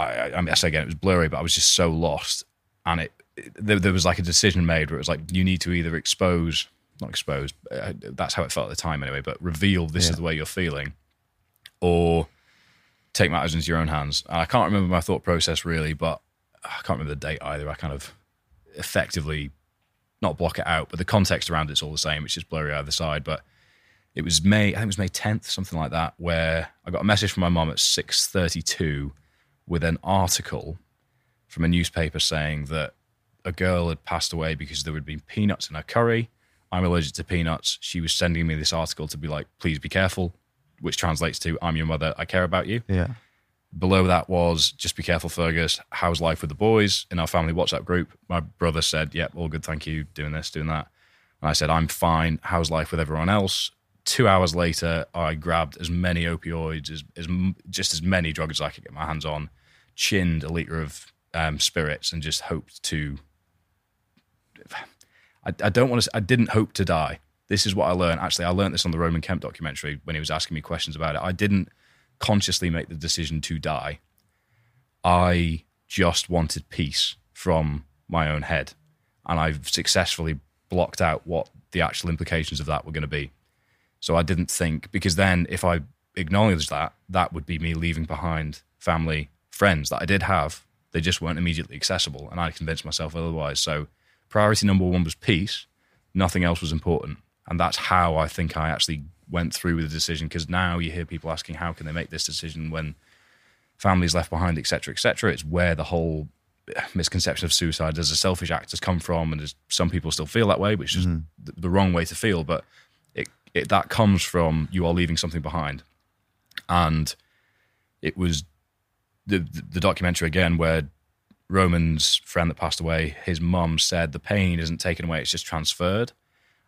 I, I, mean, I say again, it was blurry, but I was just so lost. And it, it there, there was like a decision made where it was like, you need to either expose not exposed. Uh, that's how it felt at the time, anyway. But reveal this Yeah. is the way you're feeling, or take matters into your own hands. And I can't remember my thought process really, but I can't remember the date either. I kind of effectively not block it out, but the context around it's all the same. It's just blurry either side. But it was May. I think it was May 10th, something like that, where I got a message from my mom at 6:32 with an article from a newspaper saying that a girl had passed away because there had been peanuts in her curry. I'm allergic to peanuts. She was sending me this article to be like, please be careful, which translates to I'm your mother, I care about you. yeah, Below that was just be careful, Fergus. How's life with the boys in our family WhatsApp group? My brother said, Yep, all good, thank you, doing this, doing that. And I said, I'm fine. How's life with everyone else? Two hours later, I grabbed as many opioids, as, as just as many drugs as I could get my hands on, chinned a liter of um, spirits, and just hoped to I, I don't want to. I didn't hope to die. This is what I learned. Actually, I learned this on the Roman Kemp documentary when he was asking me questions about it. I didn't consciously make the decision to die. I just wanted peace from my own head, and I've successfully blocked out what the actual implications of that were going to be. So I didn't think because then if I acknowledged that, that would be me leaving behind family, friends that I did have. They just weren't immediately accessible, and I convinced myself otherwise. So priority number one was peace. Nothing else was important, and that's how I think I actually went through with the decision. Because now you hear people asking, how can they make this decision when families left behind, etc., etc. It's where the whole misconception of suicide as a selfish act has come from, and some people still feel that way, which is mm-hmm. the, the wrong way to feel. But it, it that comes from you are leaving something behind, and it was the the documentary again where Roman's friend that passed away, his mum said the pain isn't taken away; it's just transferred.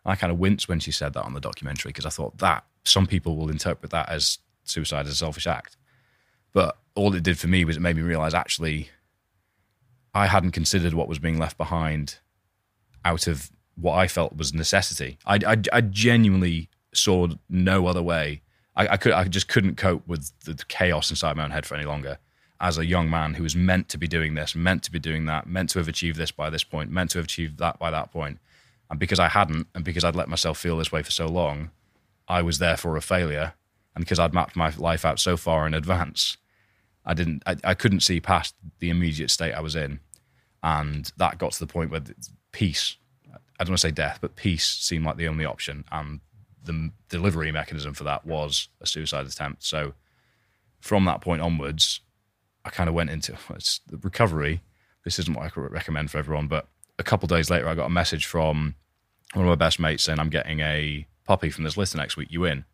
I kind of winced when she said that on the documentary because I thought that some people will interpret that as suicide as a selfish act, but all it did for me was it made me realize actually I hadn't considered what was being left behind out of what I felt was necessity. I, I, I genuinely saw no other way. I, I, could I just couldn't cope with the chaos inside my own head for any longer. As a young man who was meant to be doing this, meant to be doing that, meant to have achieved this by this point, meant to have achieved that by that point. and because I hadn't, and because I'd let myself feel this way for so long, I was therefore a failure. And because I'd mapped my life out so far in advance, I didn't, I, I couldn't see past the immediate state I was in, and that got to the point where peace. I don't want to say death, but peace seemed like the only option, and the delivery mechanism for that was a suicide attempt. So, from that point onwards, I kind of went into it's the recovery. This isn't what I could recommend for everyone, but a couple days later, I got a message from one of my best mates saying, "I'm getting a puppy from this litter next week. You in?"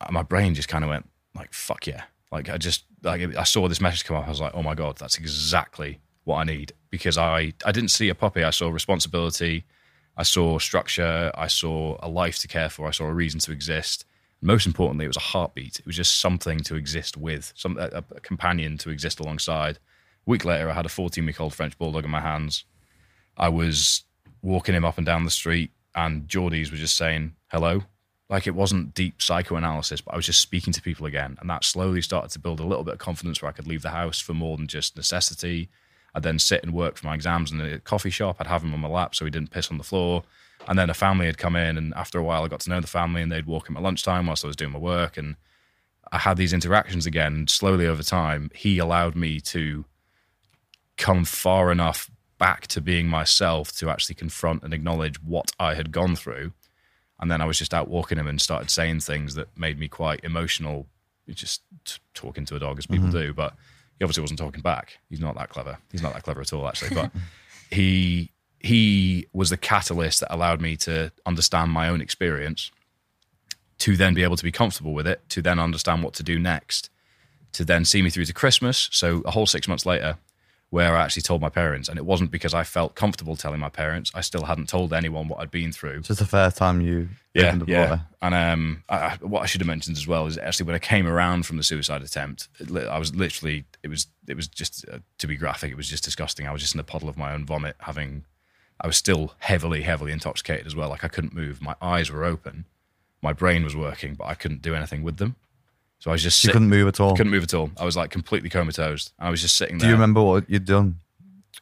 And my brain just kind of went like, "Fuck yeah!" Like I just like I saw this message come up. I was like, oh my god, that's exactly what I need because I I didn't see a puppy. I saw responsibility. I saw structure. I saw a life to care for. I saw a reason to exist. Most importantly, it was a heartbeat. It was just something to exist with, some a, a companion to exist alongside. A week later, I had a 14 week old French bulldog in my hands. I was walking him up and down the street, and Geordies was just saying hello, like it wasn't deep psychoanalysis, but I was just speaking to people again. And that slowly started to build a little bit of confidence where I could leave the house for more than just necessity. I'd then sit and work for my exams in a coffee shop. I'd have him on my lap so he didn't piss on the floor. And then a family had come in, and after a while, I got to know the family, and they'd walk in at lunchtime whilst I was doing my work. And I had these interactions again. And slowly over time, he allowed me to come far enough back to being myself to actually confront and acknowledge what I had gone through and then I was just out walking him and started saying things that made me quite emotional, just talking to a dog as people mm-hmm. do. But he obviously wasn't talking back. He's not that clever. He's not that clever at all, actually. But he he was the catalyst that allowed me to understand my own experience, to then be able to be comfortable with it, to then understand what to do next, to then see me through to Christmas. So a whole six months later, where I actually told my parents, and it wasn't because I felt comfortable telling my parents. I still hadn't told anyone what I'd been through. Just the first time you, yeah, yeah. And um, I, what I should have mentioned as well is actually when I came around from the suicide attempt, I was literally it was it was just uh, to be graphic, it was just disgusting. I was just in a puddle of my own vomit, having. I was still heavily, heavily intoxicated as well. Like I couldn't move. My eyes were open, my brain was working, but I couldn't do anything with them. So I was just you couldn't move at all. Couldn't move at all. I was like completely comatose. I was just sitting there. Do you remember what you'd done?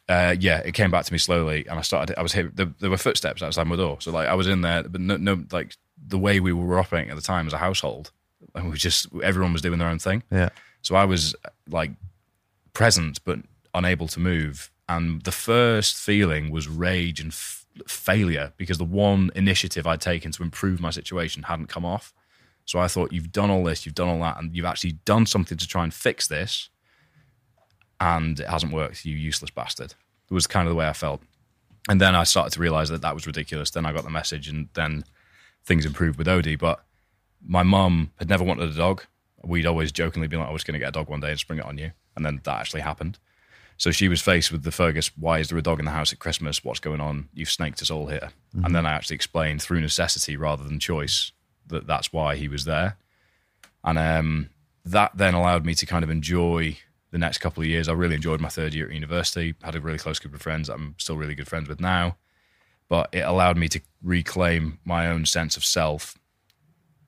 Uh, yeah, it came back to me slowly, and I started. I was here. There, there, were footsteps outside my door, so like I was in there, but no, no, like the way we were operating at the time as a household, and we just everyone was doing their own thing. Yeah. So I was like present but unable to move, and the first feeling was rage and f- failure because the one initiative I'd taken to improve my situation hadn't come off. So I thought, you've done all this, you've done all that, and you've actually done something to try and fix this, and it hasn't worked, you useless bastard. It was kind of the way I felt. And then I started to realize that that was ridiculous. Then I got the message, and then things improved with Odie. But my mum had never wanted a dog. We'd always jokingly been like, I was going to get a dog one day and spring it on you. And then that actually happened. So she was faced with the Fergus, why is there a dog in the house at Christmas? What's going on? You've snaked us all here. Mm-hmm. And then I actually explained through necessity rather than choice that that's why he was there. And um, that then allowed me to kind of enjoy the next couple of years. I really enjoyed my third year at university, had a really close group of friends that I'm still really good friends with now. But it allowed me to reclaim my own sense of self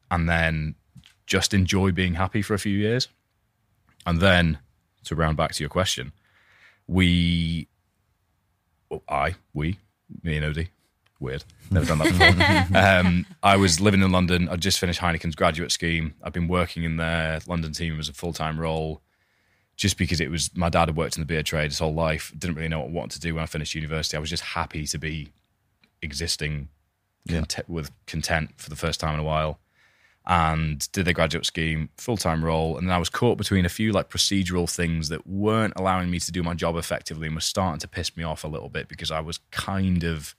and then just enjoy being happy for a few years. And then to round back to your question, we, well, I, we, me and Odie, Weird. Never done that before. um, I was living in London. I'd just finished Heineken's graduate scheme. I've been working in their London team as a full time role just because it was my dad had worked in the beer trade his whole life. Didn't really know what I wanted to do when I finished university. I was just happy to be existing cont- with content for the first time in a while and did the graduate scheme full time role. And then I was caught between a few like procedural things that weren't allowing me to do my job effectively and was starting to piss me off a little bit because I was kind of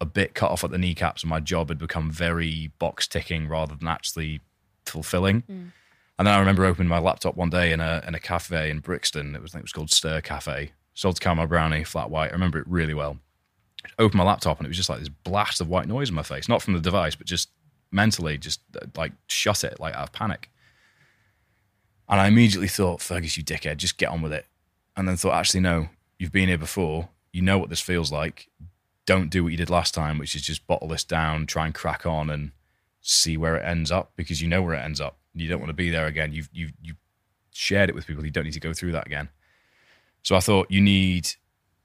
a bit cut off at the kneecaps and my job had become very box ticking rather than actually fulfilling. Mm. And then I remember opening my laptop one day in a in a cafe in Brixton. It was I think it was called Stir Cafe. Sold caramel brownie, flat white. I remember it really well. Opened my laptop and it was just like this blast of white noise in my face, not from the device, but just mentally, just uh, like shut it, like out of panic. And I immediately thought, Fergus, you dickhead, just get on with it. And then thought, actually, no, you've been here before. You know what this feels like. Don't do what you did last time, which is just bottle this down, try and crack on and see where it ends up because you know where it ends up. You don't want to be there again. You've, you've, you've shared it with people. You don't need to go through that again. So I thought you need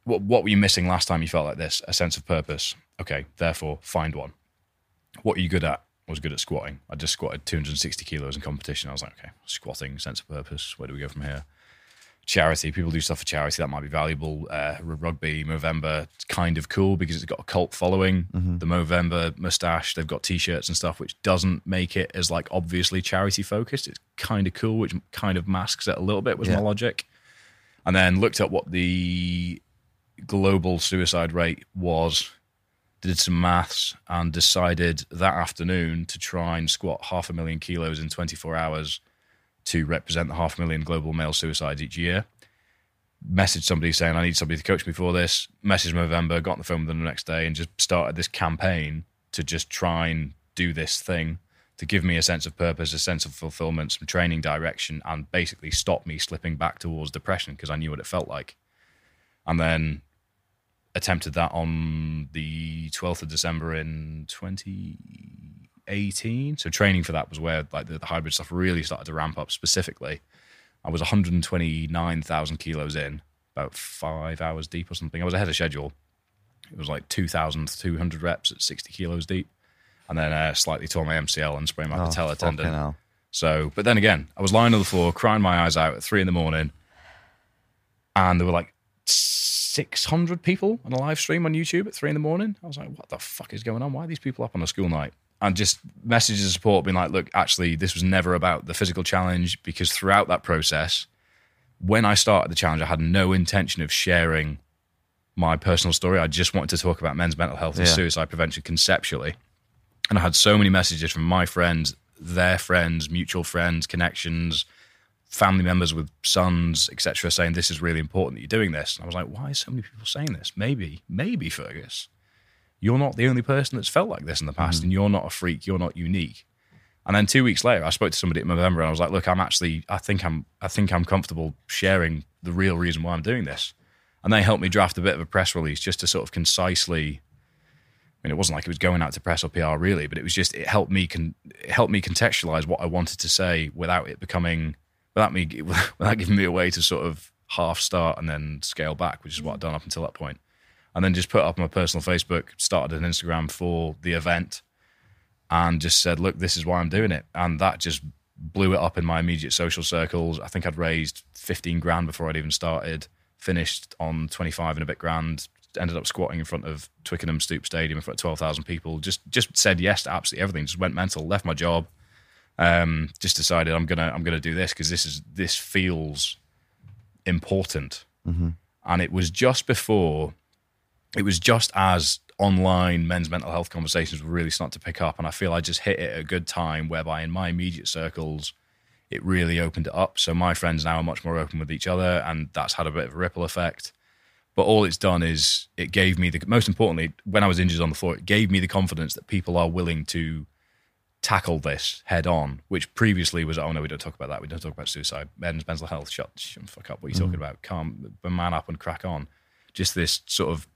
what what were you missing last time you felt like this? A sense of purpose. Okay, therefore find one. What are you good at? I was good at squatting. I just squatted 260 kilos in competition. I was like, okay, squatting, sense of purpose. Where do we go from here? Charity. People do stuff for charity that might be valuable. Uh, rugby, Movember, kind of cool because it's got a cult following. The Movember mustache, they've got t-shirts and stuff, which doesn't make it as like obviously charity focused. It's kind of cool, which kind of masks it a little bit. Was Yeah. my logic. And then looked at what the global suicide rate was did some maths and decided that afternoon to try and squat half a million kilos in 24 hours to represent the half million global male suicides each year. Messaged somebody saying, I need somebody to coach me for this. Messaged Movember, got on the phone with them the next day and just started this campaign to just try and do this thing to give me a sense of purpose, a sense of fulfillment, some training direction, and basically stop me slipping back towards depression because I knew what it felt like. And then attempted that on the 12th of December in 2018. So training for that was where like the, the hybrid stuff really started to ramp up specifically. I was 129,000 kilos in, about five hours deep or something. I was ahead of schedule. It was like 2,200 reps at 60 kilos deep. And then uh, slightly tore my MCL and sprained my Oh, patella tendon. hell. So, but then again, I was lying on the floor, crying my eyes out at three in the morning, and there were like 600 people on a live stream on YouTube at three in the morning. I was like, what the fuck is going on? Why are these people up on a school night? And just messages of support being like, look, actually, this was never about the physical challenge because throughout that process, when I started the challenge, I had no intention of sharing my personal story. I just wanted to talk about men's mental health and Yeah. suicide prevention conceptually. And I had so many messages from my friends, their friends, mutual friends, connections, family members with sons, etc., saying this is really important that you're doing this. And I was like, why are so many people saying this? Maybe, maybe Fergus, you're not the only person that's felt like this in the past, mm. and you're not a freak. You're not unique. And then two weeks later, I spoke to somebody in Movember, and I was like, "Look, I'm actually, I think I'm, I think I'm comfortable sharing the real reason why I'm doing this." And they helped me draft a bit of a press release just to sort of concisely. I mean, it wasn't like it was going out to press or PR really, but it was just it helped me con- it helped me contextualize what I wanted to say without it becoming without me without giving me a way to sort of half start and then scale back, which is what I'd done up until that point. And then just put up my personal Facebook, started an Instagram for the event, and just said, "Look, this is why I'm doing it," and that just blew it up in my immediate social circles. I think I'd raised 15 grand before I'd even started. Finished on 25 and a bit grand. Ended up squatting in front of Twickenham Stoop Stadium in front of 12,000 people. Just just said yes to absolutely everything. Just went mental. Left my job. Um, just decided I'm gonna I'm gonna do this because this is this feels important. And it was just before it was just as online men's mental health conversations were really starting to pick up. And I feel I just hit it at a good time whereby in my immediate circles, it really opened it up. So my friends now are much more open with each other, and that's had a bit of a ripple effect. But all it's done is it gave me the most importantly, when I was injured on the floor, it gave me the confidence that people are willing to tackle this head on, which previously was, oh no, we don't talk about that. We don't talk about suicide, men's mental health. Shut, shut fuck up. What are you talking mm. about? Calm, man up and crack on. Just this sort of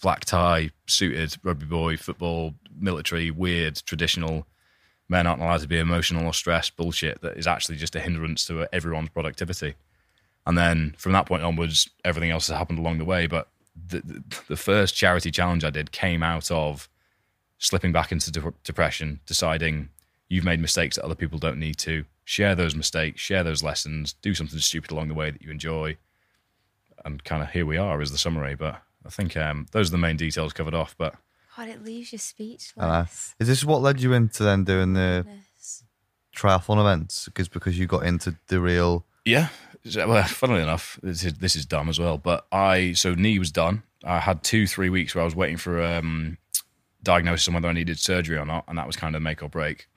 black tie, suited rugby boy, football, military, weird, traditional. Men aren't allowed to be emotional or stressed bullshit that is actually just a hindrance to everyone's productivity. And then from that point onwards, everything else has happened along the way. But the, the, the first charity challenge I did came out of slipping back into de- depression, deciding you've made mistakes that other people don't need to. Share those mistakes, share those lessons, do something stupid along the way that you enjoy. And kind of here we are is the summary. But I think um, those are the main details covered off. But God, it leaves you speechless. Uh, is this what led you into then doing the triathlon events? Because because you got into the real. Yeah. Well, funnily enough, this is, this is dumb as well. But I, so knee was done. I had two, three weeks where I was waiting for um, diagnosis on whether I needed surgery or not. And that was kind of make or break.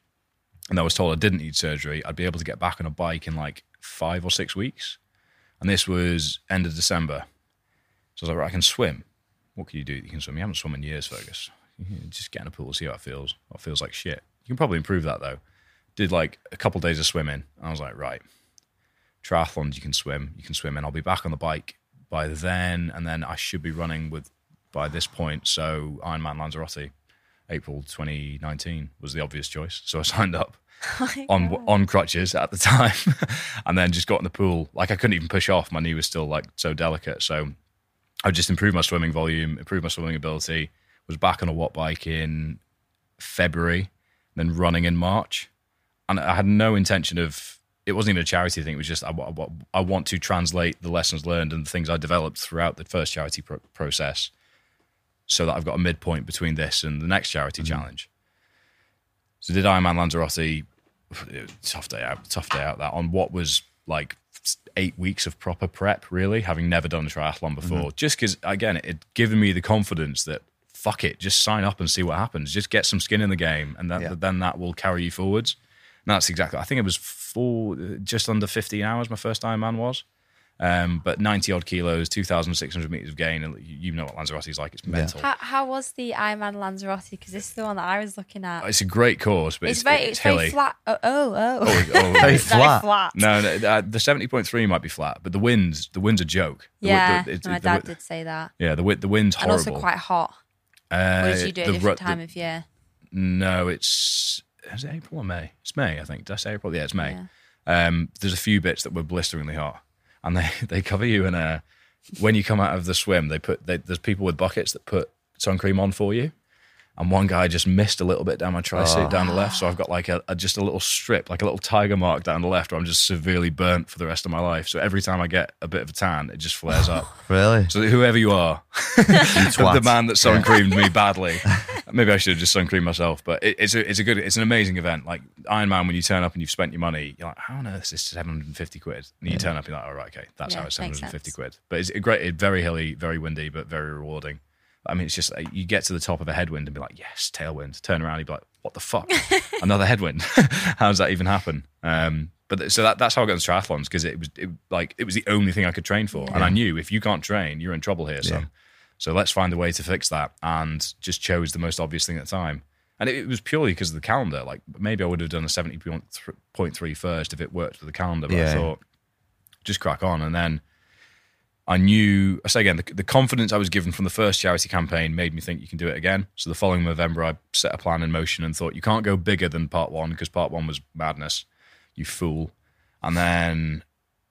And I was told I didn't need surgery. I'd be able to get back on a bike in like five or six weeks. And this was end of December. So I was like, right, I can swim. What can you do? You can swim. You haven't swum in years, Fergus. Just get in a pool, and see how it feels. What feels like shit. You can probably improve that though. Did like a couple days of swimming. I was like, right, triathlons you can swim you can swim and i'll be back on the bike by then and then i should be running with by this point. So ironman lanzarote april 2019 was the obvious choice. So i signed up oh on on crutches at the time and then just got in the pool. Like i couldn't even push off. My knee was still like so delicate. So i just improved my swimming volume improved my swimming ability was back on a watt bike in february then running in march. And i had no intention of it wasn't even a charity thing. It was just I, I, I want to translate the lessons learned and the things I developed throughout the first charity pro- process, so that I've got a midpoint between this and the next charity mm-hmm. challenge. So did Ironman Lanzarote? Tough day out. Tough day out. That on what was like eight weeks of proper prep. Really, having never done a triathlon before, mm-hmm. just because again it had given me the confidence that fuck it, just sign up and see what happens. Just get some skin in the game, and that, Yeah. then that will carry you forwards. And that's exactly. I think it was four, just under 15 hours. My first Ironman was, um, but 90 odd kilos, 2,600 meters of gain, and you you know what Lanzarote is like. It's mental. How, how was the Ironman Lanzarote? Because this is the one that I was looking at. It's a great course, but It's, it's, very, it's, it's very hilly. flat. Oh, oh, oh. Oh, oh, Very very flat. flat. no, no uh, the 70.3 might be flat, but the winds, the wind's a joke. The Yeah, the- it's- my the dad wi- did say that. Yeah, the wi- the wind's And horrible. also quite hot. Uh, Or did you do it the a different time the- of year? No, it's is it April or May? It's May, I think. Did I say April? Yeah, it's May. Yeah. Um, there's a few bits that were blisteringly hot, and they they cover you in a. When you come out of the swim, they put they, there's people with buckets that put sun cream on for you, and one guy just missed a little bit down my tricep down the left, so I've got like a, a just a little strip, like a little tiger mark down the left, where I'm just severely burnt for the rest of my life. So every time I get a bit of a tan, it just flares up. Really? So whoever you are, You the twat. man that sun creamed me badly. Maybe I should have just sun creamed myself. But it, it's a it's a good it's an amazing event. Like Ironman, when you turn up and you've spent your money, you're like, how on earth is this 750 quid? And you turn up, and you're like, all right, okay, that's Yeah, how it's 750 quid. But it's a great, it's very hilly, very windy, but very rewarding. I mean, it's just like, you get to the top of a headwind and be like, yes, tailwind. Turn around, you'd be like, what the fuck? Another headwind. how does that even happen? Um, but so that, that's how I got into triathlons because it was it, like it was the only thing I could train for, and I knew if you can't train, you're in trouble here, son. So let's find a way to fix that, and just chose the most obvious thing at the time. And it, it was purely because of the calendar. Like maybe I would have done a 70.3 first if it worked with the calendar, but I thought just crack on. And then I knew, I say again, the, the confidence I was given from the first charity campaign made me think you can do it again. So the following November, I set a plan in motion and thought you can't go bigger than part one because part one was madness, you fool. And then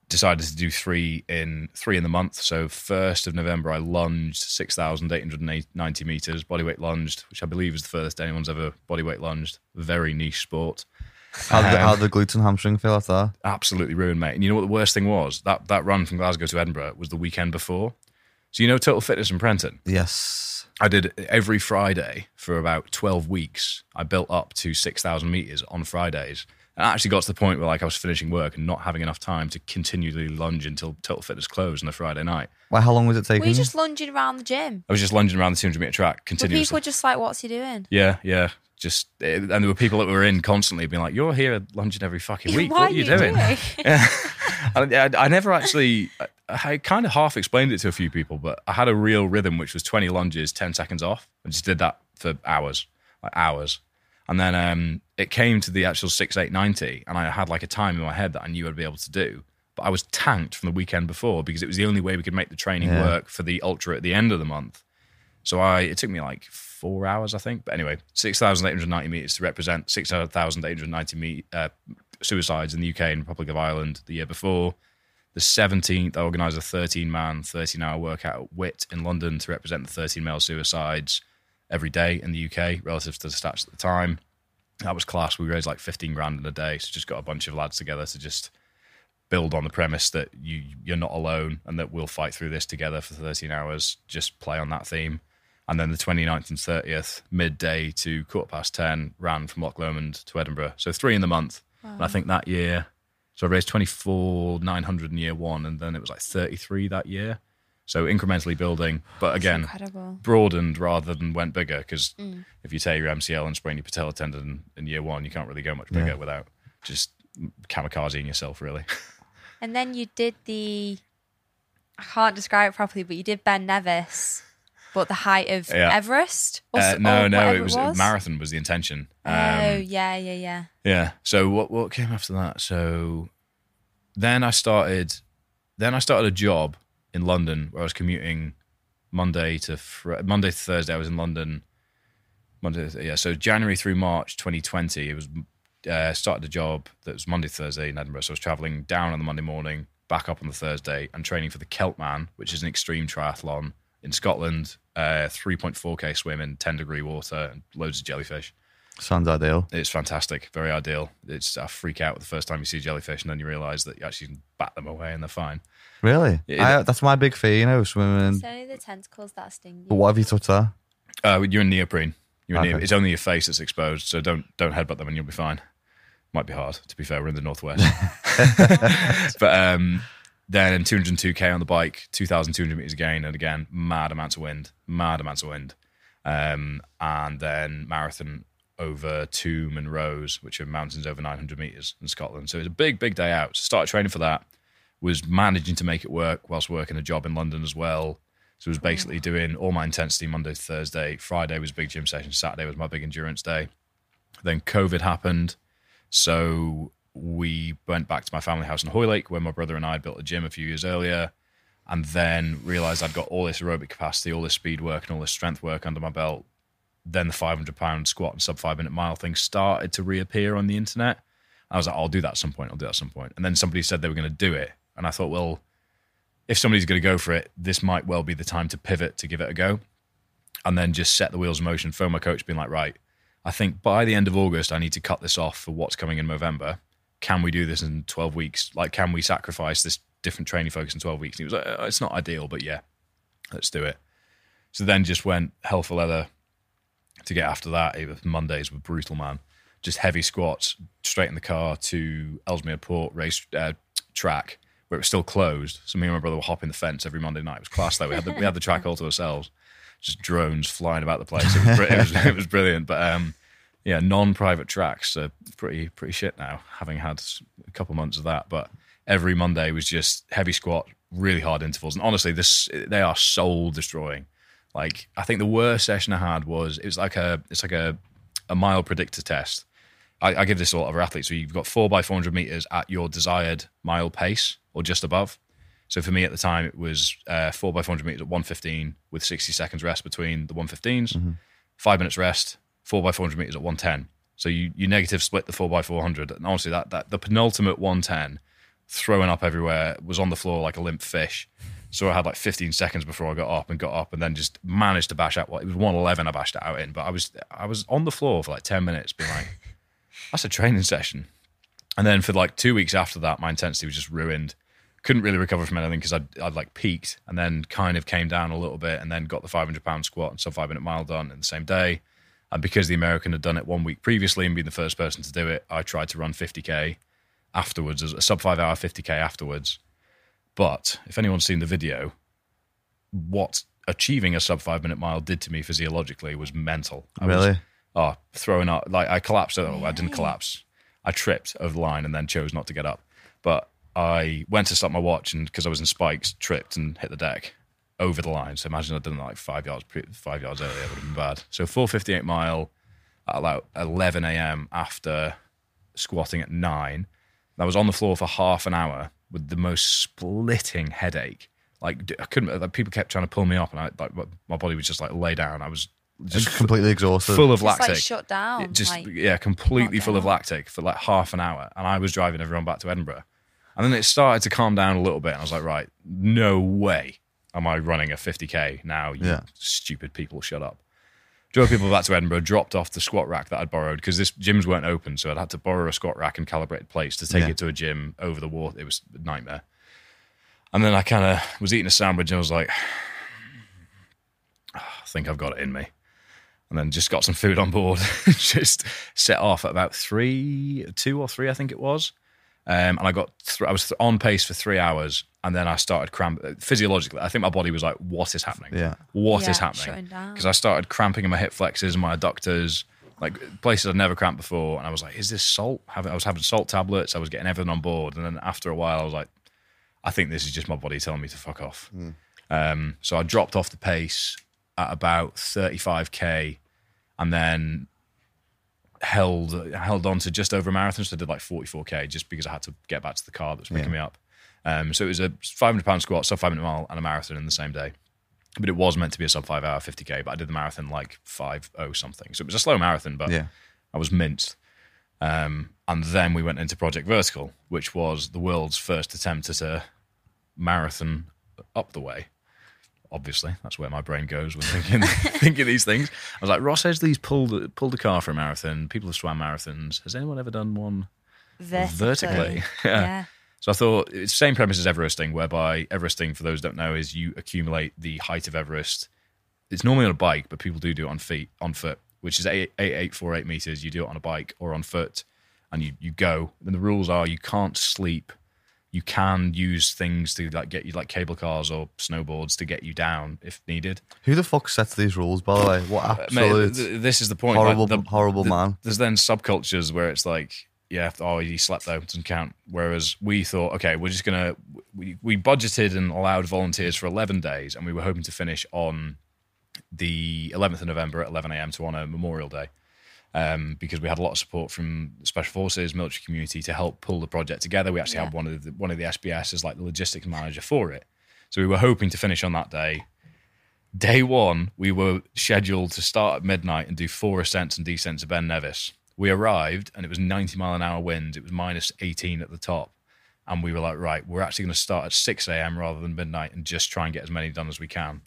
decided to do three in three in the month. So first of November, I lunged six thousand eight hundred ninety meters, bodyweight lunged, which I believe is the furthest anyone's ever bodyweight lunged. Very niche sport. How the, um, how the glutes and hamstring feel after that? Absolutely ruined, mate. And you know what the worst thing was? That that run from Glasgow to Edinburgh was the weekend before. So you know Total Fitness in Prenton. Yes. I did every Friday for about 12 weeks. I built up to 6,000 meters on Fridays. And I actually got to the point where like I was finishing work and not having enough time to continually lunge until Total Fitness closed on a Friday night. Well, how long was it taking? Were you you? just lunging around the gym? I was just lunging around the 200 meter track Were continuously. people were just like, what's he doing? yeah, yeah. Just eh, and there were people that were in constantly being like, "You're here lunging every fucking week. Why what are you doing?" doing? Yeah. I, I, I never actually, I, I kind of half explained it to a few people, but I had a real rhythm, which was 20 lunges, 10 seconds off. I just did that for hours, like hours. And then um, it came to the actual 6, 8, 90, and I had like a time in my head that I knew I'd be able to do. But I was tanked from the weekend before because it was the only way we could make the training Yeah. work for the ultra at the end of the month. So I, it took me like four hours, I think. But anyway, 6,890 meters to represent 6,890 me- uh, suicides in the UK and Republic of Ireland the year before. The 17th, I organised a 13 man, 13 hour workout at WIT in London to represent the 13 male suicides every day in the UK relative to the stats at the time. That was class. We raised like 15 grand in a day. So just got a bunch of lads together to just build on the premise that you you're not alone and that we'll fight through this together for 13 hours. Just play on that theme. And then the 29th and 30th, midday to quarter past 10, ran from Loch Lomond to Edinburgh. So three in the month. And I think that year, so I raised 24, 900 in year one, and then it was like 33 that year. So incrementally building, but again, broadened rather than went bigger because mm. if you tear your MCL and sprain your patella tendon in year one, you can't really go much bigger Yeah. without just kamikazing yourself, really. And then you did the. I can't describe it properly, but you did Ben Nevis, but the height of Yeah. Everest. Or, Uh, no, or no, whatever it was, marathon was the intention. oh Um, yeah, yeah, yeah. Yeah. So what what came after that? So then I started then I started a job in London where I was commuting Monday to fr- Monday to Thursday. I was in London. Monday, to- yeah. So January through March 2020, it was uh, started a job that was Monday Thursday in Edinburgh. So I was traveling down on the Monday morning, back up on the Thursday, and training for the Celtman, which is an extreme triathlon in Scotland. Uh, 3.4k swim in 10 degree water and loads of jellyfish. Sounds ideal. It's fantastic, very ideal. It's a freak out the first time you see jellyfish, and then you realise that you actually can bat them away and they're fine. Really? Yeah. I, that's my big fear, you know, swimming. It's only the tentacles that sting you. But you. what have you touched that? Uh, you're in neoprene. You're in Okay. neo- it's only your face that's exposed, so don't don't headbutt them, and you'll be fine. Might be hard, to be fair. We're in the northwest, but um, then in 202k on the bike, 2,200 meters again, and again, mad amounts of wind, mad amounts of wind, um, and then marathon over two Munros, which are mountains over 900 meters in Scotland. So it was a big, big day out. So started training for that. Was managing to make it work whilst working a job in London as well. So it was basically doing all my intensity Monday to Thursday. Friday was big gym session. Saturday was my big endurance day. Then COVID happened. So we went back to my family house in Hoylake where my brother and I had built a gym a few years earlier. And then realized I'd got all this aerobic capacity, all this speed work, and all this strength work under my belt. Then the 500 pound squat and sub five minute mile thing started to reappear on the internet. I was like, I'll do that at some point. I'll do that at some point. And then somebody said they were going to do it. And I thought, well, if somebody's going to go for it, this might well be the time to pivot to give it a go. And then just set the wheels in motion. Phone my coach, being like, right, I think by the end of August, I need to cut this off for what's coming in November. Can we do this in 12 weeks? Like, can we sacrifice this different training focus in 12 weeks? And he was like, "Uh, it's not ideal, but yeah, let's do it. So then just went hell for leather to get after that. It was Mondays were brutal, man. Just heavy squats, straight in the car to Ellesmere Port race uh, track where it was still closed. So me and my brother were hopping the fence every Monday night. It was class though. We had the, we had the track all to ourselves. Just drones flying about the place. It was, it was, it was brilliant. But um, yeah, non-private tracks are pretty pretty shit now. Having had a couple months of that, but every Monday was just heavy squat, really hard intervals, and honestly, this they are soul destroying. Like I think the worst session I had was it was like a it's like a a mile predictor test. I, I give this to a lot of our athletes. So you've got four by four hundred meters at your desired mile pace or just above. So for me at the time, it was uh, four by four hundred meters at one fifteen with sixty seconds rest between the one five minutes rest, four by four hundred meters at one ten. So you you negative split the four by four hundred, and honestly, that that the penultimate one ten, throwing up everywhere, was on the floor like a limp fish. So I had like 15 seconds before I got up and got up, and then just managed to bash out. What it was 111, I bashed it out in, but I was I was on the floor for like 10 minutes, being like, "That's a training session." And then for like two weeks after that, my intensity was just ruined. Couldn't really recover from anything because I'd, I'd like peaked and then kind of came down a little bit and then got the 500 pound squat and sub five minute mile done in the same day. And because the American had done it one week previously and been the first person to do it, I tried to run 50k afterwards, as a sub five hour 50k afterwards. But if anyone's seen the video, what achieving a sub five minute mile did to me physiologically was mental. I was- Really? oh, throwing up. Like I collapsed. Oh, I didn't collapse. I tripped over the line and then chose not to get up. But I went to stop my watch and because I was in spikes, tripped and hit the deck over the line. So imagine I'd done like five yards, pre- five yards earlier. It would have been bad. So 458 mile at about 11 a.m. after squatting at nine. I was on the floor for half an hour with the most splitting headache. Like I couldn't. Like, people kept trying to pull me up, and I like my body was just like lay down. I was just Just completely exhausted. full of Just lactic. like shut down. It just like, yeah, completely full of down. lactic for like half an hour, and I was driving everyone back to Edinburgh. And then it started to calm down a little bit. And I was like, right, no way am I running a 50K now. You Yeah. stupid people, shut up. Drove people back to Edinburgh, dropped off the squat rack that I'd borrowed because this gyms weren't open. So I'd had to borrow a squat rack and calibrated plates to take Yeah. it to a gym over the water. It was a nightmare. And then I kind of was eating a sandwich and I was like, "Ah, I think I've got it in me. And then just got some food on board, just set off at about three, two or three, I think it was. Um, and I got, th- I was th- on pace for three hours, and then I started cramp. Physiologically, I think my body was like, "What is happening? Yeah. What is Yeah, happening?" Because I started cramping in my hip flexors and my adductors, like places I'd never cramped before. And I was like, "Is this salt?" Having, I was having salt tablets. I was getting everything on board, and then after a while, I was like, "I think this is just my body telling me to fuck off." Um, so I dropped off the pace at about 35k, and then held held on to just over a marathon. So I did like 44k just because I had to get back to the car that was picking me up. Um, so it was a 500 pound squat, sub 5 minute mile, and a marathon in the same day. But it was meant to be a sub five hour 50k. But I did the marathon like 5 something. So it was a slow marathon, but Yeah. I was minced. Um, and then we went into Project Vertical, which was the world's first attempt at a marathon up the way. Obviously, that's where my brain goes when thinking thinking these things. I was like, Ross Edgley's pulled pulled a car for a marathon. People have swam marathons. Has anyone ever done one Vertically. vertically? yeah. Yeah. So I thought it's the same premise as Everesting, whereby Everesting, for those who don't know, is you accumulate the height of Everest. It's normally on a bike, but people do do it on feet, on foot, which is eight eight eight four eight meters. You do it on a bike or on foot, and you you go. And the rules are you can't sleep. You can use things to like get you like cable cars or snowboards to get you down if needed. Who the fuck sets these rules, by the way? What Uh, Mate, absolute th- this is the point. horrible, like, the- horrible the- man. There's then subcultures where it's like, yeah, oh, you slept though, doesn't count. Whereas we thought, okay, we're just gonna we we budgeted and allowed volunteers for 11 days, and we were hoping to finish on the 11th of November at 11 a.m. to honor Memorial Day. Um, because we had a lot of support from the special forces, military community to help pull the project together. We actually Yeah. had one of the one of the SBS as like the logistics manager for it. So we were hoping to finish on that day. Day one, we were scheduled to start at midnight and do four ascents and descents to Ben Nevis. We arrived and it was 90 mile an hour winds. It was minus 18 at the top. And we were like, right, we're actually going to start at 6 a.m. rather than midnight and just try and get as many done as we can.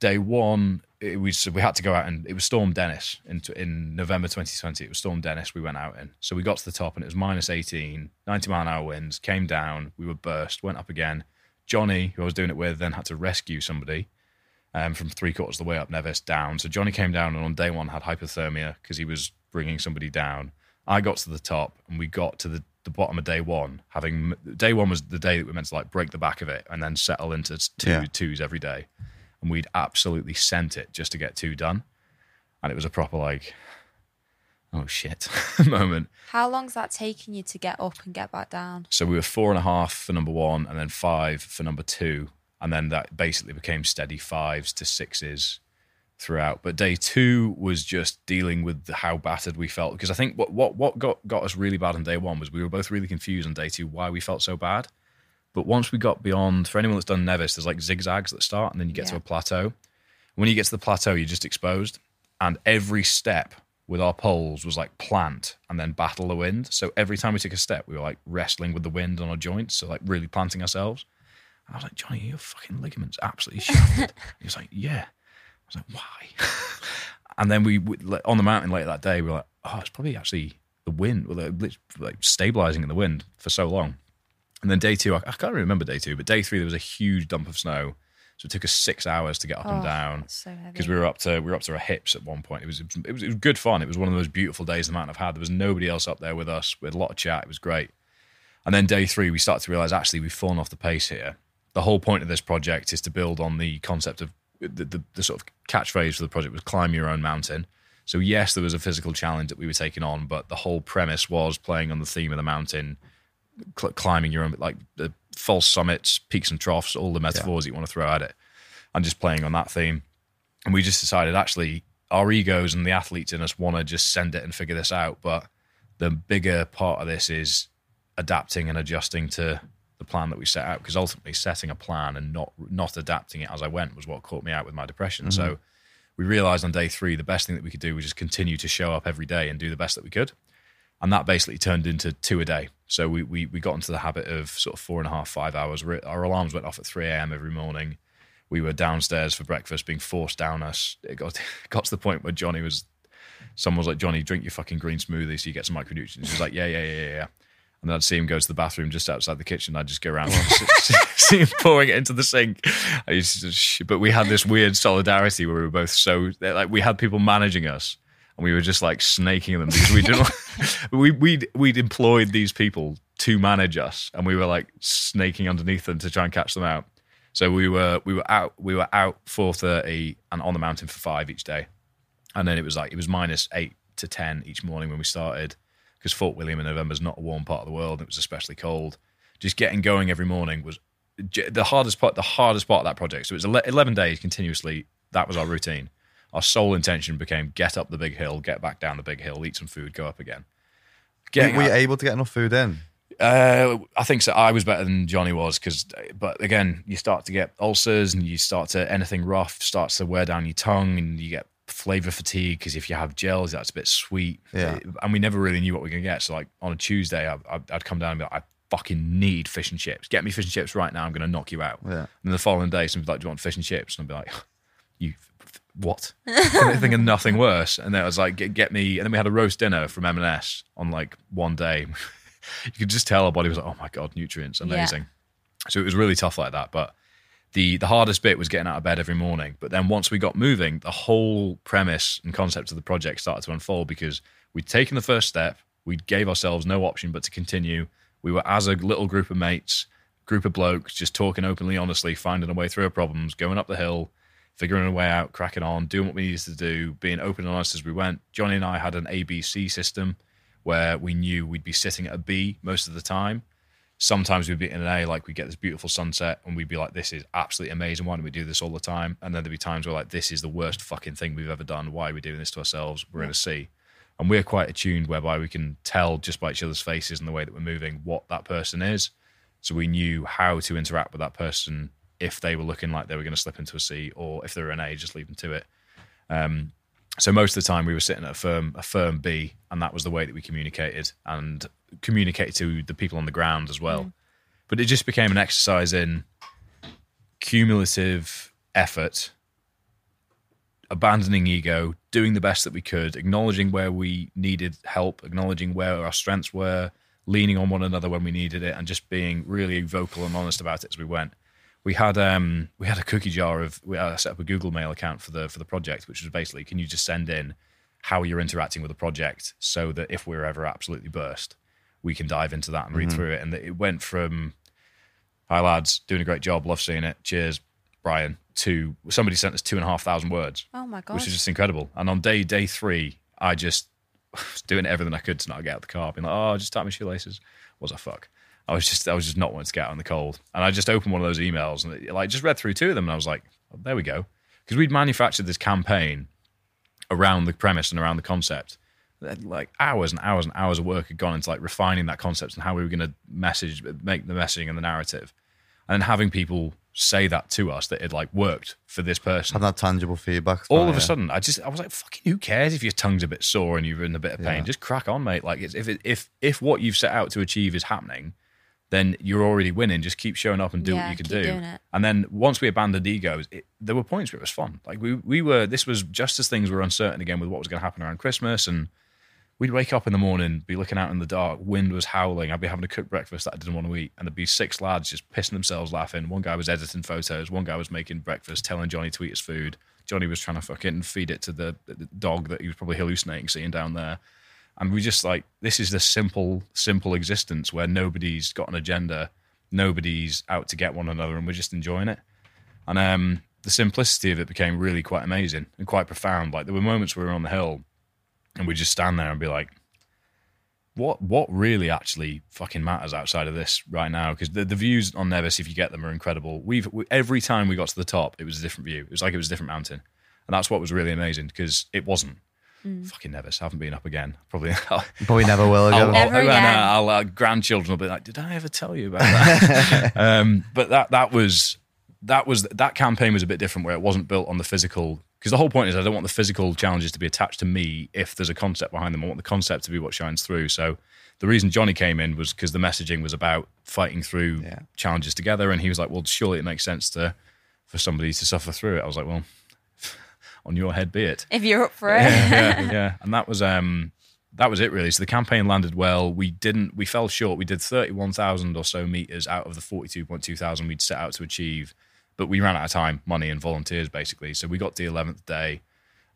Day one, it was, we had to go out and it was Storm Dennis in, in November 2020. It was Storm Dennis we went out in. So we got to the top and it was minus 18, 90 mile an hour winds, came down, we were burst, went up again. Johnny, who I was doing it with, then had to rescue somebody um, from three quarters of the way up Nevis down. So Johnny came down and on day one had hypothermia because he was bringing somebody down. I got to the top and we got to the, the bottom of day one. Having day one was the day that we meant to like break the back of it and then settle into two Yeah. twos every day, and we'd absolutely sent it just to get two done, and it was a proper like, oh shit moment. How long's that taking you to get up and get back down? So we were four and a half for number one, and then five for number two, and then that basically became steady fives to sixes throughout. But day two was just dealing with how battered we felt because I think what what what got got us really bad on day one was we were both really confused on day two why we felt so bad. But once we got beyond, for anyone that's done Nevis, there's like zigzags that start, and then you get to a plateau. When you get to the plateau, you're just exposed, and every step with our poles was like plant and then battle the wind. So every time we took a step, we were like wrestling with the wind on our joints, so like really planting ourselves. And I was like, Johnny, your fucking ligaments absolutely shattered. he was like, Yeah. I was like, Why? and then we, on the mountain later that day, we were like, Oh, it's probably actually the wind, well, like stabilizing in the wind for so long. And then day two, I, I can't really remember day two, but day three there was a huge dump of snow, so it took us six hours to get up and Oh, down because we were up to we were up to our hips at one point. It was, it was it was good fun. It was one of the most beautiful days the mountain I've had. There was nobody else up there with us. We had a lot of chat. It was great. And then day three, we started to realize actually we've fallen off the pace here. The whole point of this project is to build on the concept of the, the, the sort of catchphrase for the project was climb your own mountain. So yes, there was a physical challenge that we were taking on, but the whole premise was playing on the theme of the mountain, cl- climbing your own like the false summits, peaks and troughs, all the metaphors that you want to throw at it, and just playing on that theme. And we just decided actually our egos and the athletes in us want to just send it and figure this out, but the bigger part of this is adapting and adjusting to the plan that we set out because ultimately setting a plan and not not adapting it as I went was what caught me out with my depression. So mm-hmm. we realized on day three the best thing that we could do was just continue to show up every day and do the best that we could. and that basically turned into two a day. So we we we got into the habit of sort of four and a half, five hours. Our alarms went off at three a.m. every morning. We were downstairs for breakfast, being forced down us. It got got to the point where Johnny was. Someone was like, "Johnny, drink your fucking green smoothie so you get some micronutrients." He was like, "Yeah, yeah, yeah, yeah." yeah." And then I'd see him go to the bathroom just outside the kitchen. I'd just go around, see, see him pouring it into the sink. I used to, sh- but we had this weird solidarity where we were both so like we had people managing us, and we were just like snaking them because we didn't. we we we'd employed these people to manage us, and we were like snaking underneath them to try and catch them out. So we were we were out we were out four thirty and on the mountain for five each day, and then it was like it was minus eight to ten each morning when we started because Fort William in November is not a warm part of the world. It was especially cold. Just getting going every morning was the hardest part. The hardest part of that project. So it was eleven days continuously. That was our routine. Our sole intention became get up the big hill, get back down the big hill, eat some food, go up again. Getting were you able to get enough food in? uh, I think so. I was better than Johnny was because, but again, you start to get ulcers and you start to anything rough starts to wear down your tongue and you get flavor fatigue because if you have gels, that's a bit sweet. Yeah. and we never really knew what we were gonna get. So like on a Tuesday, I, I'd come down and be like, I fucking need fish and chips. Get me fish and chips right now. I'm gonna knock you out. Yeah. And then the following day, somebody's like, Do you want fish and chips? And I'd be like, You what? I think of nothing worse. And then I was like, get, get me. And then we had a roast dinner from M&S on like one day. you could just tell our body was like, oh my god, nutrients, amazing. So it was really tough like that. But the the hardest bit was getting out of bed every morning. But then once we got moving, the whole premise and concept of the project started to unfold because we'd taken the first step. We gave ourselves no option but to continue. We were as a little group of mates, group of blokes, just talking openly, honestly, finding a way through our problems, going up the hill, figuring a way out, cracking on, doing what we needed to do, being open and honest as we went. Johnny and I had an ABC system where we knew we'd be sitting at a B most of the time. Sometimes we'd be in an A, like we'd get this beautiful sunset, and we'd be like, "This is absolutely amazing. Why don't we do this all the time?" And then there'd be times where like, "This is the worst fucking thing we've ever done. Why are we doing this to ourselves? We're in a C." And we're quite attuned whereby we can tell just by each other's faces and the way that we're moving what that person is. So we knew how to interact with that person if they were looking like they were going to slip into a C, or if they were an A, just leave them to it. Um, so most of the time we were sitting at a firm a firm B, and that was the way that we communicated and communicated to the people on the ground as well. But it just became an exercise in cumulative effort, abandoning ego, doing the best that we could, acknowledging where we needed help, acknowledging where our strengths were, leaning on one another when we needed it, and just being really vocal and honest about it as we went. We had um, we had a cookie jar of we uh, set up a Google Mail account for the for the project, which was basically can you just send in how you're interacting with the project so that if we're ever absolutely burst, we can dive into that and read through it. And it went from hi lads, doing a great job, love seeing it, cheers, Brian. To somebody sent us two and a half thousand words Oh my god. which is just incredible. And on day day three, I just was doing everything I could to not get out of the car, being like, "Oh, just tie my shoelaces." Was a fuck. I was just I was just not wanting to get out in the cold, and I just opened one of those emails and it, like just read through two of them, and I was like, oh, "There we go," because we'd manufactured this campaign around the premise and around the concept. Like hours and hours and hours of work had gone into like refining that concept and how we were going to message, make the messaging and the narrative, and then having people say that to us that it like worked for this person Have that tangible feedback. all of yeah. a sudden, I just I was like, "Fucking who cares if your tongue's a bit sore and you're in a bit of pain? Yeah. Just crack on, mate. Like, it's, if it, if if what you've set out to achieve is happening, then you're already winning. Just keep showing up and do Yeah, what you can do. And then once we abandoned egos, it, there were points where it was fun. Like we we were this was just as things were uncertain again with what was going to happen around Christmas and. We'd wake up in the morning, be looking out in the dark, wind was howling. I'd be having to cook breakfast that I didn't want to eat, and there'd be six lads just pissing themselves laughing. One guy was editing photos, one guy was making breakfast, telling Johnny to eat his food. Johnny was trying to fucking feed it to the, the dog that he was probably hallucinating seeing down there. And we just like, this is the simple, simple existence where nobody's got an agenda, nobody's out to get one another, and we're just enjoying it. And um, the simplicity of it became really quite amazing and quite profound. Like there were moments where we were on the hill and we'd just stand there and be like, what what really actually fucking matters outside of this right now? Because the, the views on Nevis, if you get them, are incredible. We've we, every time we got to the top, it was a different view. It was like it was a different mountain, and that's what was really amazing because it wasn't. Fucking Nevis, I haven't been up again. Probably. I'll, But we never will again. I'll, Never I'll, again. I'll, uh, grandchildren will be like, "Did I ever tell you about that?" um, but that that was that was that campaign was a bit different, where it wasn't built on the physical because the whole point is I don't want the physical challenges to be attached to me if there's a concept behind them. I want the concept to be what shines through. So the reason Johnny came in was because the messaging was about fighting through Yeah. challenges together, and he was like, "Well, surely it makes sense to for somebody to suffer through it." I was like, "Well, on your head be it." If you're up for it. yeah, yeah, yeah. And that was um that was it really. So the campaign landed well. We didn't we fell short. We did thirty one thousand or so meters out of the forty two point two thousand we'd set out to achieve. But we ran out of time, money and volunteers basically. So we got to the eleventh day